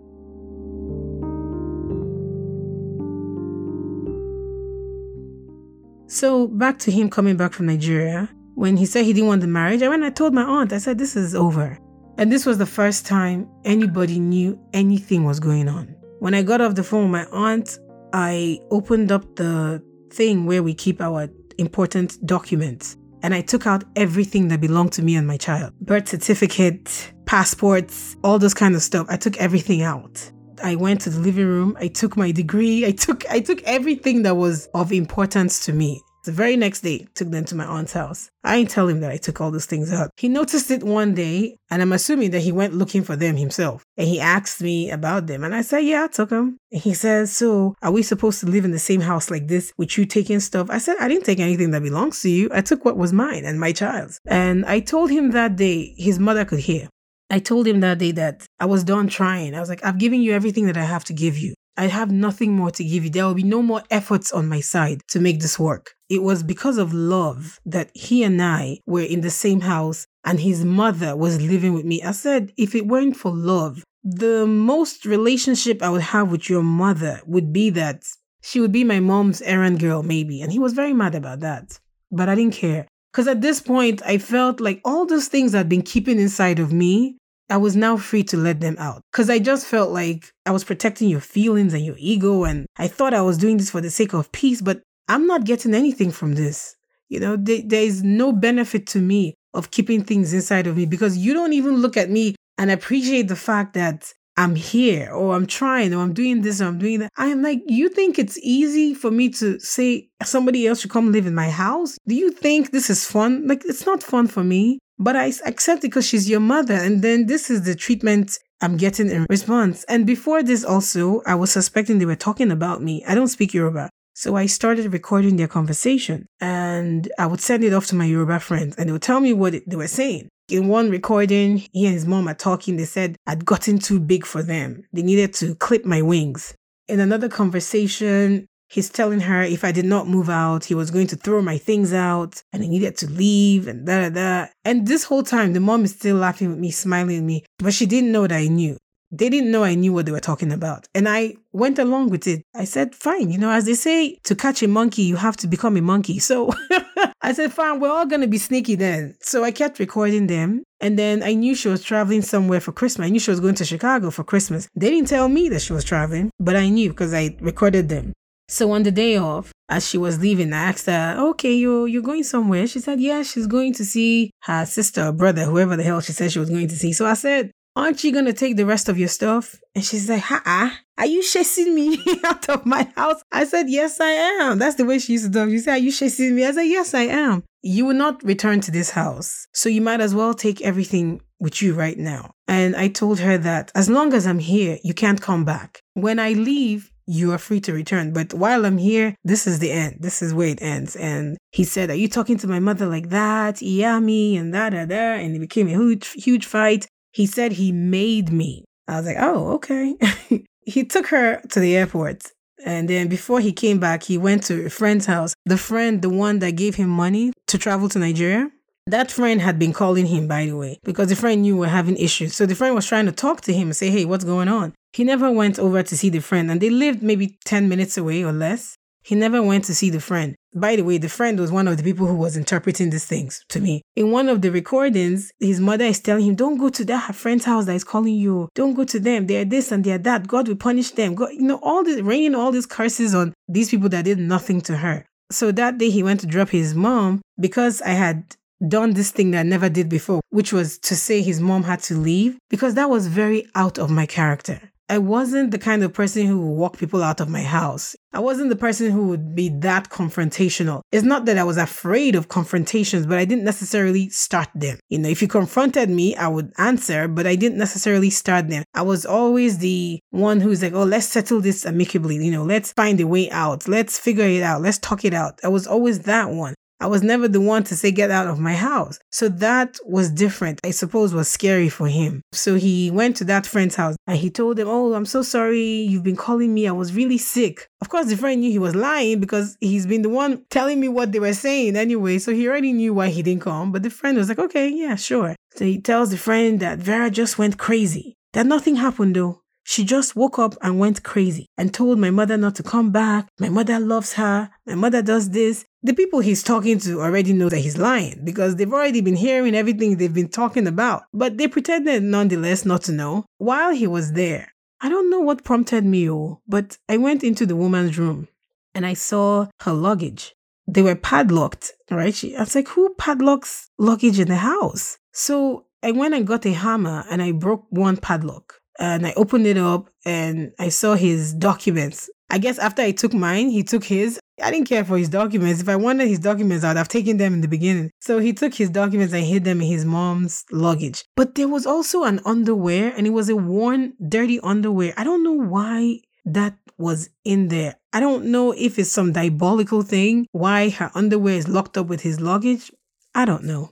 So back to him coming back from Nigeria. When he said he didn't want the marriage, I went I told my aunt, I said, This is over. And this was the first time anybody knew anything was going on. When I got off the phone with my aunt, I opened up the thing where we keep our important documents and I took out everything that belonged to me and my child birth certificate, passports, all those kind of stuff. I took everything out. I went to the living room. I took my degree. I took I took everything that was of importance to me. The very next day, took them to my aunt's house. I didn't tell him that I took all those things out. He noticed it one day, and I'm assuming that he went looking for them himself. And he asked me about them, and I said, "Yeah, I took them." And he says, "So, are we supposed to live in the same house like this with you taking stuff?" I said, "I didn't take anything that belongs to you. I took what was mine and my child's." And I told him that day his mother could hear. I told him that day that I was done trying. I was like, I've given you everything that I have to give you. I have nothing more to give you. There will be no more efforts on my side to make this work. it was because of love that he and I were in the same house and his mother was living with me. I said, if it weren't for love, the most relationship I would have with your mother would be that she would be my mom's errand girl, maybe. And he was very mad about that. But I didn't care. Because at this point, I felt like all those things I'd been keeping inside of me, I was now free to let them out. Because I just felt like I was protecting your feelings and your ego. And I thought I was doing this for the sake of peace, but I'm not getting anything from this. You know, there, there is no benefit to me of keeping things inside of me because you don't even look at me and appreciate the fact that I'm here or I'm trying or I'm doing this or I'm doing that. I am like, you think it's easy for me to say somebody else should come live in my house? Do you think this is fun? Like, it's not fun for me, but I accept it because she's your mother. And then this is the treatment I'm getting in response. And before this, also, I was suspecting they were talking about me. I don't speak Yoruba. So I started recording their conversation and I would send it off to my Yoruba friends and they would tell me what they were saying. In one recording, he and his mom are talking. They said I'd gotten too big for them. They needed to clip my wings. In another conversation, he's telling her if I did not move out, he was going to throw my things out and I needed to leave and da da da. And this whole time, the mom is still laughing with me, smiling at me, but she didn't know that I knew. They didn't know I knew what they were talking about. And I went along with it. I said, fine. You know, as they say, to catch a monkey, you have to become a monkey. So *laughs* I said, fine, we're all going to be sneaky then. So I kept recording them. And then I knew she was traveling somewhere for Christmas. I knew she was going to Chicago for Christmas. They didn't tell me that she was traveling, but I knew because I recorded them. So on the day off, as she was leaving, I asked her, "Okay, you you're going somewhere?" She said, "Yeah, she's going to see her sister or brother, whoever the hell she said she was going to see." So I said, aren't you gonna take the rest of your stuff? And she's like, ha are you chasing me *laughs* out of my house? I said, yes, I am. That's the way she used to talk. You say, are you chasing me? I said, yes, I am. You will not return to this house. So you might as well take everything with you right now. And I told her that as long as I'm here, you can't come back. When I leave, you are free to return. But while I'm here, this is the end. This is where it ends. And he said, Are you talking to my mother like that? Yeah, me and da da da. And it became a huge, huge fight. He said he made me. I was like, oh, okay. *laughs* he took her to the airport. And then before he came back, he went to a friend's house. The friend, the one that gave him money to travel to Nigeria, that friend had been calling him, by the way, because the friend knew we we're having issues. So the friend was trying to talk to him and say, hey, what's going on? He never went over to see the friend, and they lived maybe 10 minutes away or less. He never went to see the friend. By the way, the friend was one of the people who was interpreting these things to me. In one of the recordings, his mother is telling him, Don't go to that friend's house that is calling you. Don't go to them. They're this and they're that. God will punish them. God, you know, all this raining all these curses on these people that did nothing to her. So that day he went to drop his mom because I had done this thing that I never did before, which was to say his mom had to leave because that was very out of my character. I wasn't the kind of person who would walk people out of my house. I wasn't the person who would be that confrontational. It's not that I was afraid of confrontations, but I didn't necessarily start them. You know, if you confronted me, I would answer, but I didn't necessarily start them. I was always the one who's like, oh, let's settle this amicably. You know, let's find a way out. Let's figure it out. Let's talk it out. I was always that one. I was never the one to say, get out of my house. So that was different. I suppose was scary for him. So he went to that friend's house and he told them, Oh, I'm so sorry. You've been calling me. I was really sick. Of course, the friend knew he was lying because he's been the one telling me what they were saying anyway. So he already knew why he didn't come. But the friend was like, Okay, yeah, sure. So he tells the friend that Vera just went crazy. That nothing happened though. She just woke up and went crazy and told my mother not to come back. My mother loves her. My mother does this. The people he's talking to already know that he's lying because they've already been hearing everything they've been talking about, but they pretended nonetheless not to know while he was there. I don't know what prompted me, oh, but I went into the woman's room and I saw her luggage. They were padlocked, right? She, I was like, who padlocks luggage in the house? So I went and got a hammer and I broke one padlock and I opened it up and I saw his documents. I guess after I took mine, he took his. I didn't care for his documents. If I wanted his documents, I'd have taken them in the beginning. So he took his documents and hid them in his mom's luggage. But there was also an underwear and it was a worn, dirty underwear. I don't know why that was in there. I don't know if it's some diabolical thing, why her underwear is locked up with his luggage. I don't know.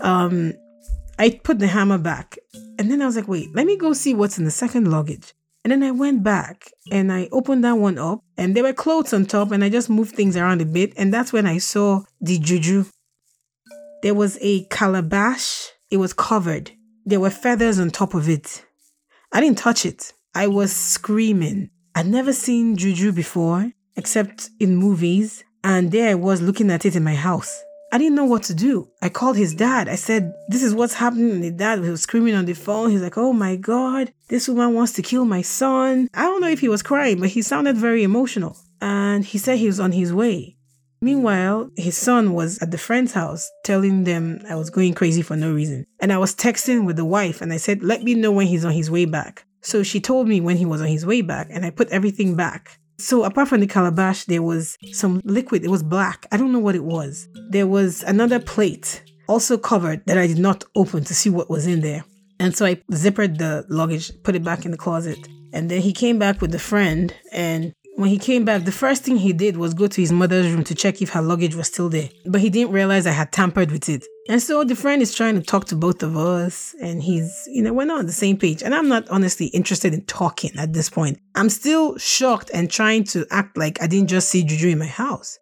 Um, I put the hammer back and then I was like, wait, let me go see what's in the second luggage. And then I went back and I opened that one up and there were clothes on top and I just moved things around a bit. And that's when I saw the juju. There was a calabash. It was covered. There were feathers on top of it. I didn't touch it. I was screaming. I'd never seen juju before, except in movies. And there I was looking at it in my house. I didn't know what to do. I called his dad. I said, This is what's happening. And the dad was screaming on the phone. He's like, Oh my God, this woman wants to kill my son. I don't know if he was crying, but he sounded very emotional. And he said he was on his way. Meanwhile, his son was at the friend's house telling them I was going crazy for no reason. And I was texting with the wife and I said, Let me know when he's on his way back. So she told me when he was on his way back and I put everything back. So apart from the calabash, there was some liquid. It was black. I don't know what it was. There was another plate also covered that I did not open to see what was in there. And so I zippered the luggage, put it back in the closet. And then he came back with a friend and when he came back, the first thing he did was go to his mother's room to check if her luggage was still there. But he didn't realize I had tampered with it. And so the friend is trying to talk to both of us, and he's, you know, we're not on the same page. And I'm not honestly interested in talking at this point. I'm still shocked and trying to act like I didn't just see Juju in my house.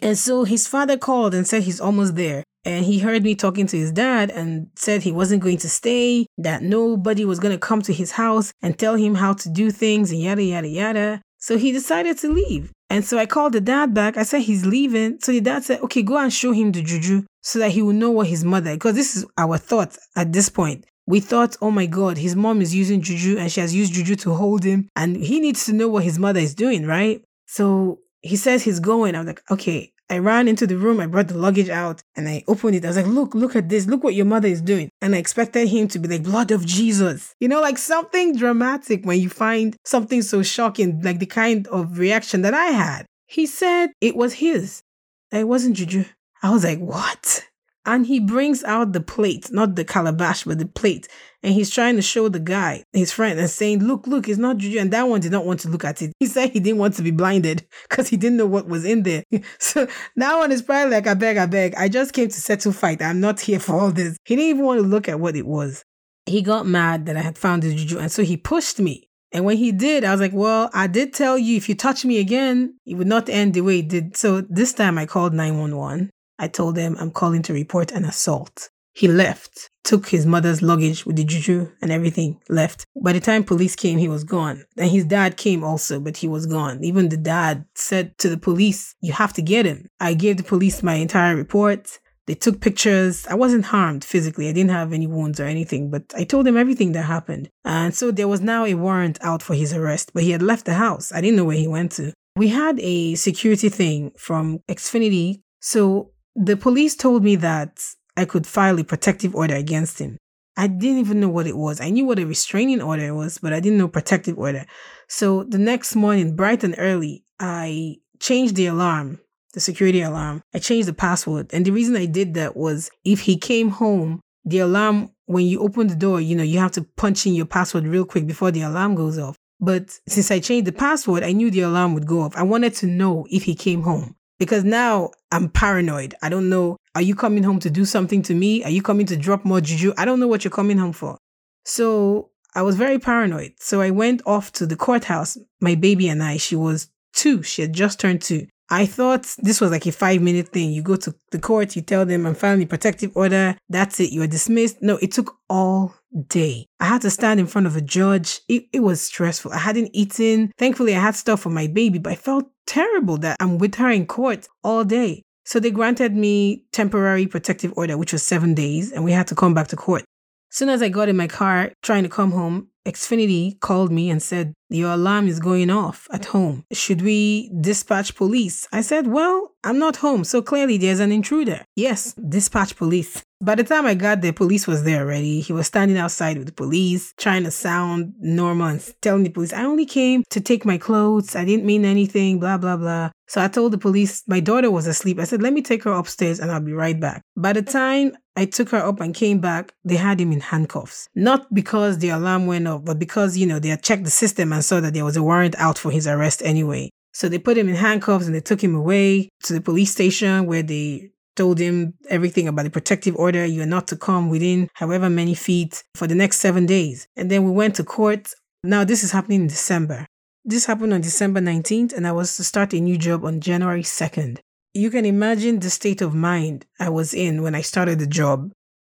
And so his father called and said he's almost there. And he heard me talking to his dad and said he wasn't going to stay, that nobody was going to come to his house and tell him how to do things and yada, yada, yada. So he decided to leave. And so I called the dad back. I said he's leaving. So the dad said, okay, go and show him the juju so that he will know what his mother, because this is our thought at this point. We thought, oh my God, his mom is using juju and she has used juju to hold him. And he needs to know what his mother is doing, right? So he says he's going. I'm like, okay, I ran into the room, I brought the luggage out, and I opened it. I was like, look, look at this. Look what your mother is doing. And I expected him to be like, blood of Jesus. You know, like something dramatic when you find something so shocking, like the kind of reaction that I had. He said it was his. It wasn't Juju. I was like, what? And he brings out the plate, not the calabash, but the plate. And he's trying to show the guy, his friend, and saying, Look, look, it's not juju. And that one did not want to look at it. He said he didn't want to be blinded *laughs* because he didn't know what was in there. *laughs* so that one is probably like, I beg, I beg. I just came to settle fight. I'm not here for all this. He didn't even want to look at what it was. He got mad that I had found the juju. And so he pushed me. And when he did, I was like, well, I did tell you if you touch me again, it would not end the way it did. So this time I called 911. I told them I'm calling to report an assault. He left, took his mother's luggage with the juju and everything, left. By the time police came, he was gone. And his dad came also, but he was gone. Even the dad said to the police, You have to get him. I gave the police my entire report. They took pictures. I wasn't harmed physically. I didn't have any wounds or anything, but I told them everything that happened. And so there was now a warrant out for his arrest, but he had left the house. I didn't know where he went to. We had a security thing from Xfinity. So the police told me that I could file a protective order against him. I didn't even know what it was. I knew what a restraining order was, but I didn't know protective order. So the next morning, bright and early, I changed the alarm, the security alarm. I changed the password. And the reason I did that was if he came home, the alarm, when you open the door, you know, you have to punch in your password real quick before the alarm goes off. But since I changed the password, I knew the alarm would go off. I wanted to know if he came home because now I'm paranoid. I don't know. Are you coming home to do something to me? Are you coming to drop more juju? I don't know what you're coming home for. So I was very paranoid. So I went off to the courthouse. My baby and I, she was two. She had just turned two. I thought this was like a five minute thing. You go to the court, you tell them I'm filing protective order. That's it. You're dismissed. No, it took all day. I had to stand in front of a judge. It, it was stressful. I hadn't eaten. Thankfully, I had stuff for my baby, but I felt terrible that I'm with her in court all day. So they granted me temporary protective order, which was seven days, and we had to come back to court. Soon as I got in my car trying to come home, Xfinity called me and said, Your alarm is going off at home. Should we dispatch police? I said, Well, I'm not home, so clearly there's an intruder. Yes, dispatch police. By the time I got there, police was there already. He was standing outside with the police, trying to sound normal and telling the police, I only came to take my clothes. I didn't mean anything, blah, blah, blah. So I told the police my daughter was asleep. I said, let me take her upstairs and I'll be right back. By the time I took her up and came back, they had him in handcuffs. Not because the alarm went off, but because, you know, they had checked the system and saw that there was a warrant out for his arrest anyway. So they put him in handcuffs and they took him away to the police station where they told him everything about the protective order. You're not to come within however many feet for the next seven days. And then we went to court. Now, this is happening in December. This happened on December 19th, and I was to start a new job on January 2nd. You can imagine the state of mind I was in when I started the job.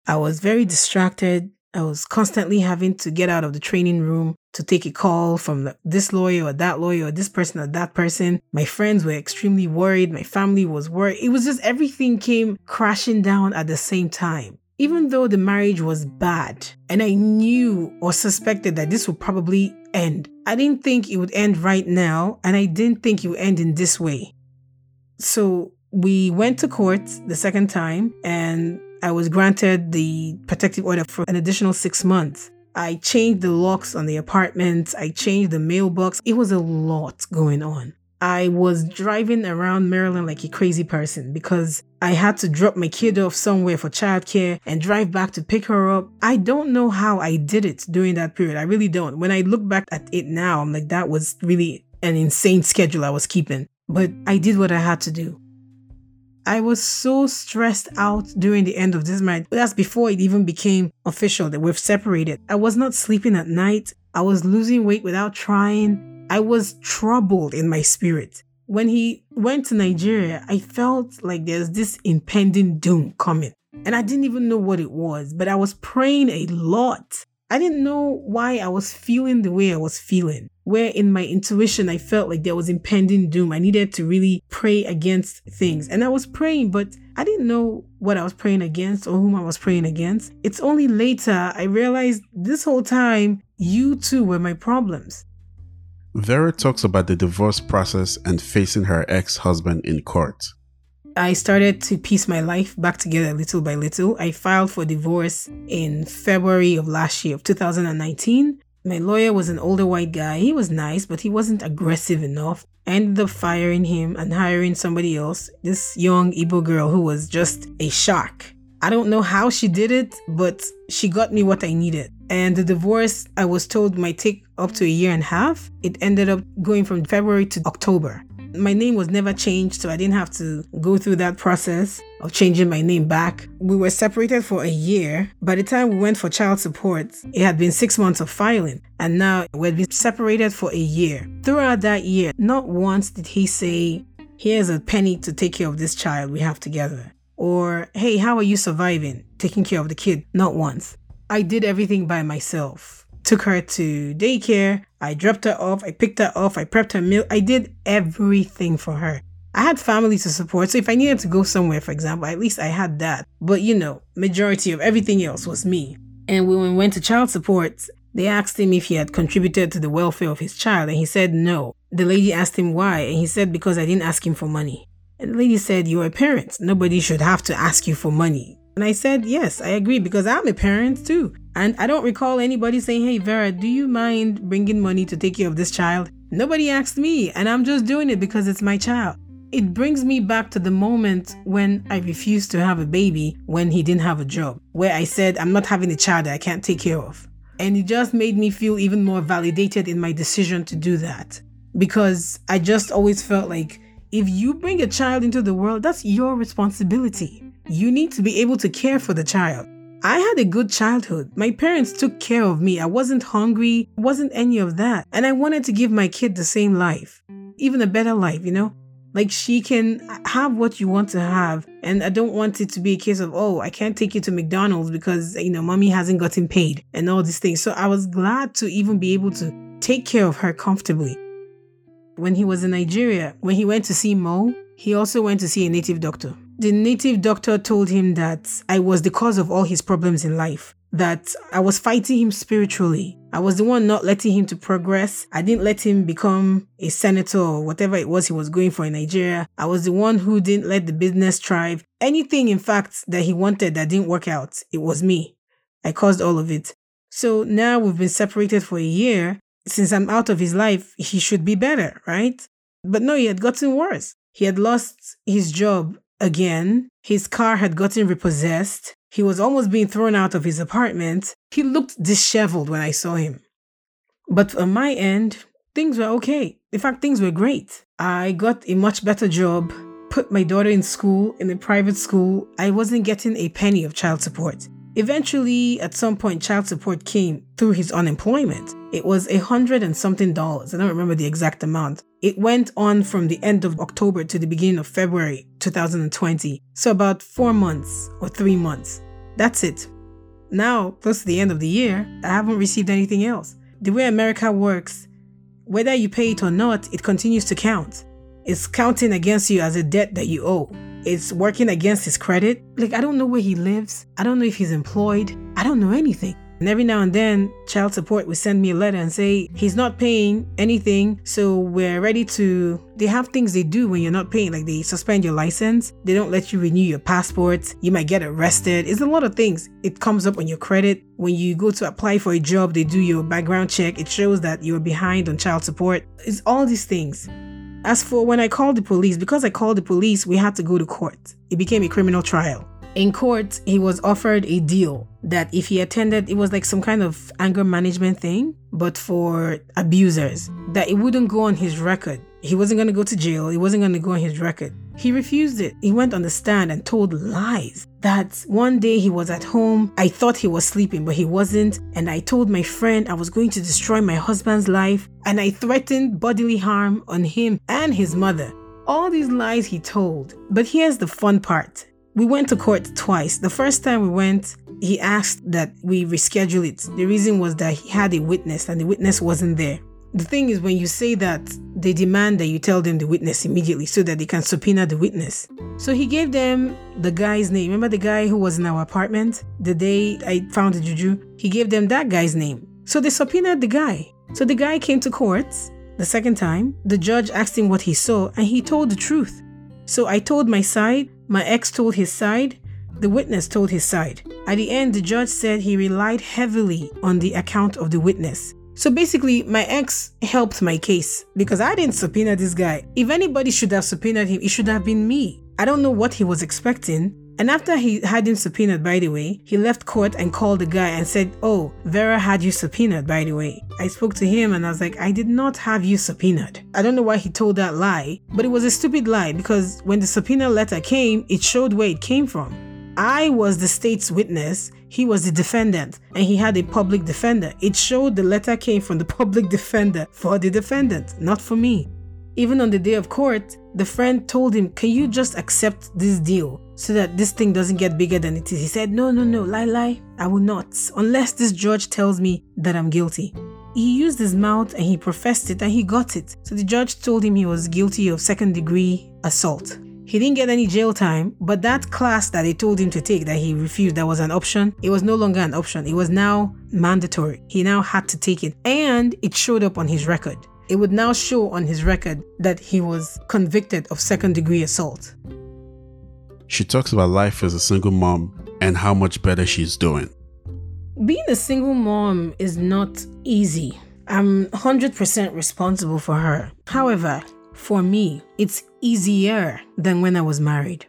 I was very distracted. I was constantly having to get out of the training room to take a call from this lawyer or that lawyer or this person or that person. My friends were extremely worried. My family was worried. It was just everything came crashing down at the same time. Even though the marriage was bad and I knew or suspected that this would probably end, I didn't think it would end right now and I didn't think it would end in this way. So we went to court the second time and I was granted the protective order for an additional six months. I changed the locks on the apartment, I changed the mailbox. It was a lot going on. I was driving around Maryland like a crazy person because I had to drop my kid off somewhere for childcare and drive back to pick her up. I don't know how I did it during that period. I really don't. When I look back at it now, I'm like, that was really an insane schedule I was keeping. But I did what I had to do. I was so stressed out during the end of this marriage. That's before it even became official that we've separated. I was not sleeping at night. I was losing weight without trying. I was troubled in my spirit. When he went to Nigeria, I felt like there's this impending doom coming. And I didn't even know what it was, but I was praying a lot. I didn't know why I was feeling the way I was feeling where in my intuition I felt like there was impending doom. I needed to really pray against things. And I was praying, but I didn't know what I was praying against or whom I was praying against. It's only later I realized this whole time you two were my problems. Vera talks about the divorce process and facing her ex husband in court. I started to piece my life back together little by little. I filed for divorce in February of last year, of 2019. My lawyer was an older white guy. He was nice, but he wasn't aggressive enough. I ended up firing him and hiring somebody else, this young Igbo girl who was just a shark. I don't know how she did it, but she got me what I needed. And the divorce, I was told, might take up to a year and a half. It ended up going from February to October. My name was never changed, so I didn't have to go through that process of changing my name back. We were separated for a year. By the time we went for child support, it had been six months of filing, and now we had been separated for a year. Throughout that year, not once did he say, Here's a penny to take care of this child we have together. Or, Hey, how are you surviving? Taking care of the kid. Not once. I did everything by myself took her to daycare. I dropped her off. I picked her up. I prepped her meal. I did everything for her. I had family to support, so if I needed to go somewhere, for example, at least I had that. But you know, majority of everything else was me. And when we went to child support, they asked him if he had contributed to the welfare of his child, and he said no. The lady asked him why, and he said because I didn't ask him for money. And the lady said, You're a parent. Nobody should have to ask you for money. And I said, Yes, I agree because I'm a parent too. And I don't recall anybody saying, Hey, Vera, do you mind bringing money to take care of this child? Nobody asked me, and I'm just doing it because it's my child. It brings me back to the moment when I refused to have a baby when he didn't have a job, where I said, I'm not having a child that I can't take care of. And it just made me feel even more validated in my decision to do that. Because I just always felt like if you bring a child into the world, that's your responsibility. You need to be able to care for the child. I had a good childhood. My parents took care of me. I wasn't hungry, wasn't any of that. And I wanted to give my kid the same life, even a better life, you know? Like she can have what you want to have. And I don't want it to be a case of, oh, I can't take you to McDonald's because, you know, mommy hasn't gotten paid and all these things. So I was glad to even be able to take care of her comfortably. When he was in Nigeria, when he went to see Mo, he also went to see a native doctor. The native doctor told him that I was the cause of all his problems in life, that I was fighting him spiritually. I was the one not letting him to progress. I didn't let him become a senator or whatever it was he was going for in Nigeria. I was the one who didn't let the business thrive. Anything, in fact, that he wanted that didn't work out, it was me. I caused all of it. So now we've been separated for a year. Since I'm out of his life, he should be better, right? But no, he had gotten worse. He had lost his job Again, his car had gotten repossessed. He was almost being thrown out of his apartment. He looked disheveled when I saw him. But on my end, things were okay. In fact, things were great. I got a much better job, put my daughter in school, in a private school. I wasn't getting a penny of child support. Eventually, at some point, child support came through his unemployment. It was a hundred and something dollars. I don't remember the exact amount. It went on from the end of October to the beginning of February 2020. So about four months or three months. That's it. Now, close to the end of the year, I haven't received anything else. The way America works, whether you pay it or not, it continues to count. It's counting against you as a debt that you owe. It's working against his credit. Like, I don't know where he lives. I don't know if he's employed. I don't know anything. And every now and then, child support would send me a letter and say, he's not paying anything, so we're ready to. They have things they do when you're not paying, like they suspend your license, they don't let you renew your passport, you might get arrested. It's a lot of things. It comes up on your credit. When you go to apply for a job, they do your background check, it shows that you're behind on child support. It's all these things. As for when I called the police, because I called the police, we had to go to court. It became a criminal trial. In court, he was offered a deal that if he attended, it was like some kind of anger management thing, but for abusers, that it wouldn't go on his record. He wasn't going to go to jail, it wasn't going to go on his record. He refused it. He went on the stand and told lies that one day he was at home. I thought he was sleeping, but he wasn't. And I told my friend I was going to destroy my husband's life. And I threatened bodily harm on him and his mother. All these lies he told. But here's the fun part we went to court twice. The first time we went, he asked that we reschedule it. The reason was that he had a witness and the witness wasn't there. The thing is, when you say that, they demand that you tell them the witness immediately so that they can subpoena the witness. So he gave them the guy's name. Remember the guy who was in our apartment the day I found the juju? He gave them that guy's name. So they subpoenaed the guy. So the guy came to court the second time. The judge asked him what he saw and he told the truth. So I told my side, my ex told his side, the witness told his side. At the end, the judge said he relied heavily on the account of the witness. So basically, my ex helped my case because I didn't subpoena this guy. If anybody should have subpoenaed him, it should have been me. I don't know what he was expecting, and after he had him subpoenaed, by the way, he left court and called the guy and said, Oh, Vera had you subpoenaed, by the way. I spoke to him and I was like, I did not have you subpoenaed. I don't know why he told that lie, but it was a stupid lie because when the subpoena letter came, it showed where it came from. I was the state's witness, he was the defendant, and he had a public defender. It showed the letter came from the *laughs* public defender for the defendant, not for me. Even on the day of court, the friend told him, Can you just accept this deal so that this thing doesn't get bigger than it is? He said, No, no, no, lie, lie. I will not, unless this judge tells me that I'm guilty. He used his mouth and he professed it and he got it. So the judge told him he was guilty of second degree assault. He didn't get any jail time, but that class that they told him to take that he refused, that was an option, it was no longer an option. It was now mandatory. He now had to take it and it showed up on his record it would now show on his record that he was convicted of second degree assault. She talks about life as a single mom and how much better she's doing. Being a single mom is not easy. I'm 100% responsible for her. However, for me, it's easier than when I was married.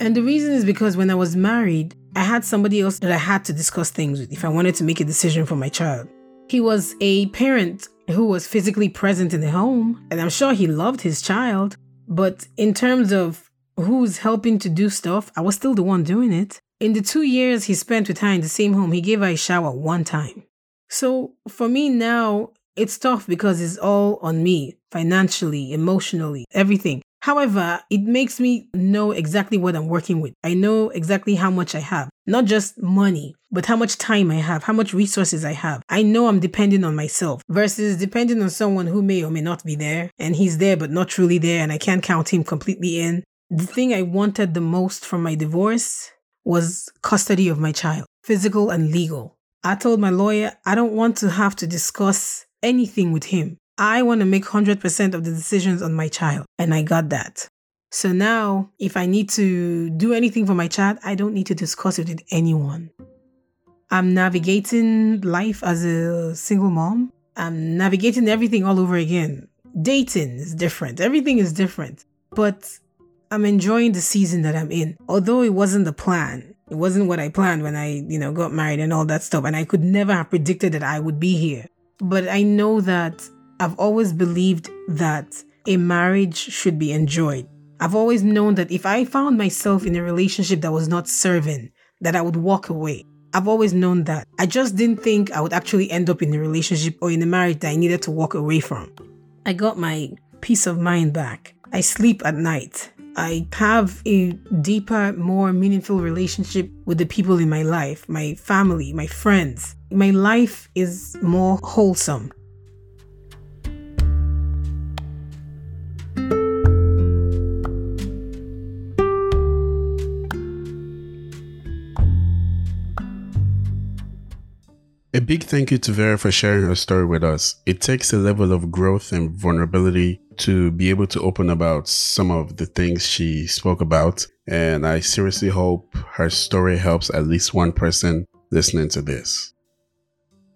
And the reason is because when I was married, I had somebody else that I had to discuss things with if I wanted to make a decision for my child. He was a parent who was physically present in the home, and I'm sure he loved his child. But in terms of who's helping to do stuff, I was still the one doing it. In the two years he spent with her in the same home, he gave her a shower one time. So for me now, it's tough because it's all on me financially, emotionally, everything. However, it makes me know exactly what I'm working with. I know exactly how much I have, not just money, but how much time I have, how much resources I have. I know I'm depending on myself versus depending on someone who may or may not be there and he's there but not truly there and I can't count him completely in. The thing I wanted the most from my divorce was custody of my child, physical and legal. I told my lawyer I don't want to have to discuss anything with him. I want to make 100% of the decisions on my child, and I got that. So now, if I need to do anything for my child, I don't need to discuss it with anyone. I'm navigating life as a single mom. I'm navigating everything all over again. Dating is different, everything is different. But I'm enjoying the season that I'm in. Although it wasn't the plan, it wasn't what I planned when I, you know, got married and all that stuff. And I could never have predicted that I would be here. But I know that I've always believed that a marriage should be enjoyed. I've always known that if I found myself in a relationship that was not serving, that I would walk away. I've always known that. I just didn't think I would actually end up in a relationship or in a marriage that I needed to walk away from. I got my peace of mind back. I sleep at night. I have a deeper, more meaningful relationship with the people in my life, my family, my friends. My life is more wholesome. A big thank you to Vera for sharing her story with us. It takes a level of growth and vulnerability to be able to open about some of the things she spoke about. And I seriously hope her story helps at least one person listening to this.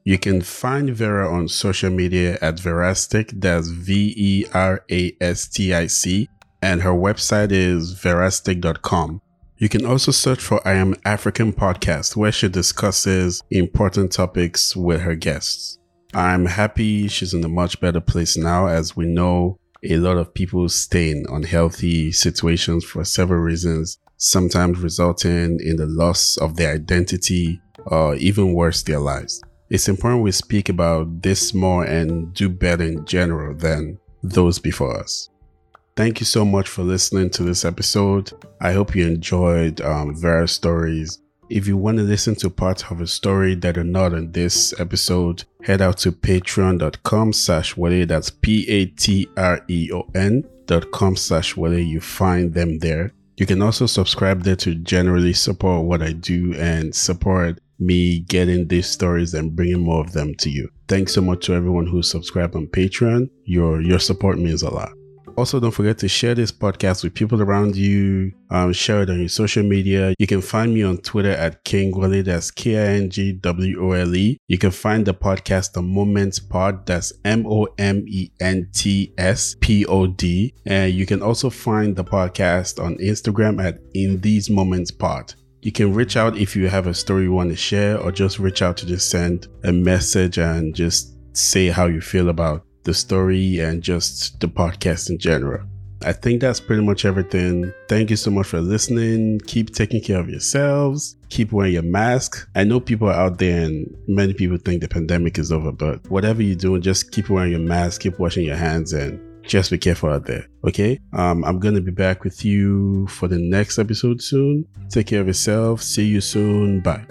You can find Vera on social media at Verastic, that's V E R A S T I C, and her website is verastic.com. You can also search for I Am African podcast, where she discusses important topics with her guests. I'm happy she's in a much better place now, as we know a lot of people stay in unhealthy situations for several reasons, sometimes resulting in the loss of their identity or even worse, their lives. It's important we speak about this more and do better in general than those before us. Thank you so much for listening to this episode. I hope you enjoyed um, Vera's stories. If you want to listen to parts of a story that are not in this episode, head out to patreon.com slash Wole. That's P-A-T-R-E-O-N dot com slash Wole. You find them there. You can also subscribe there to generally support what I do and support me getting these stories and bringing more of them to you. Thanks so much to everyone who subscribed on Patreon. Your your support means a lot. Also, don't forget to share this podcast with people around you. Um, share it on your social media. You can find me on Twitter at King Wole. That's K I N G W O L E. You can find the podcast The Moments Pod. That's M O M E N T S P O D. And you can also find the podcast on Instagram at In These Moments Pod. You can reach out if you have a story you want to share, or just reach out to just send a message and just say how you feel about the story and just the podcast in general. I think that's pretty much everything. Thank you so much for listening. Keep taking care of yourselves. Keep wearing your mask. I know people are out there and many people think the pandemic is over, but whatever you're doing, just keep wearing your mask, keep washing your hands, and just be careful out there. Okay. Um, I'm going to be back with you for the next episode soon. Take care of yourself. See you soon. Bye.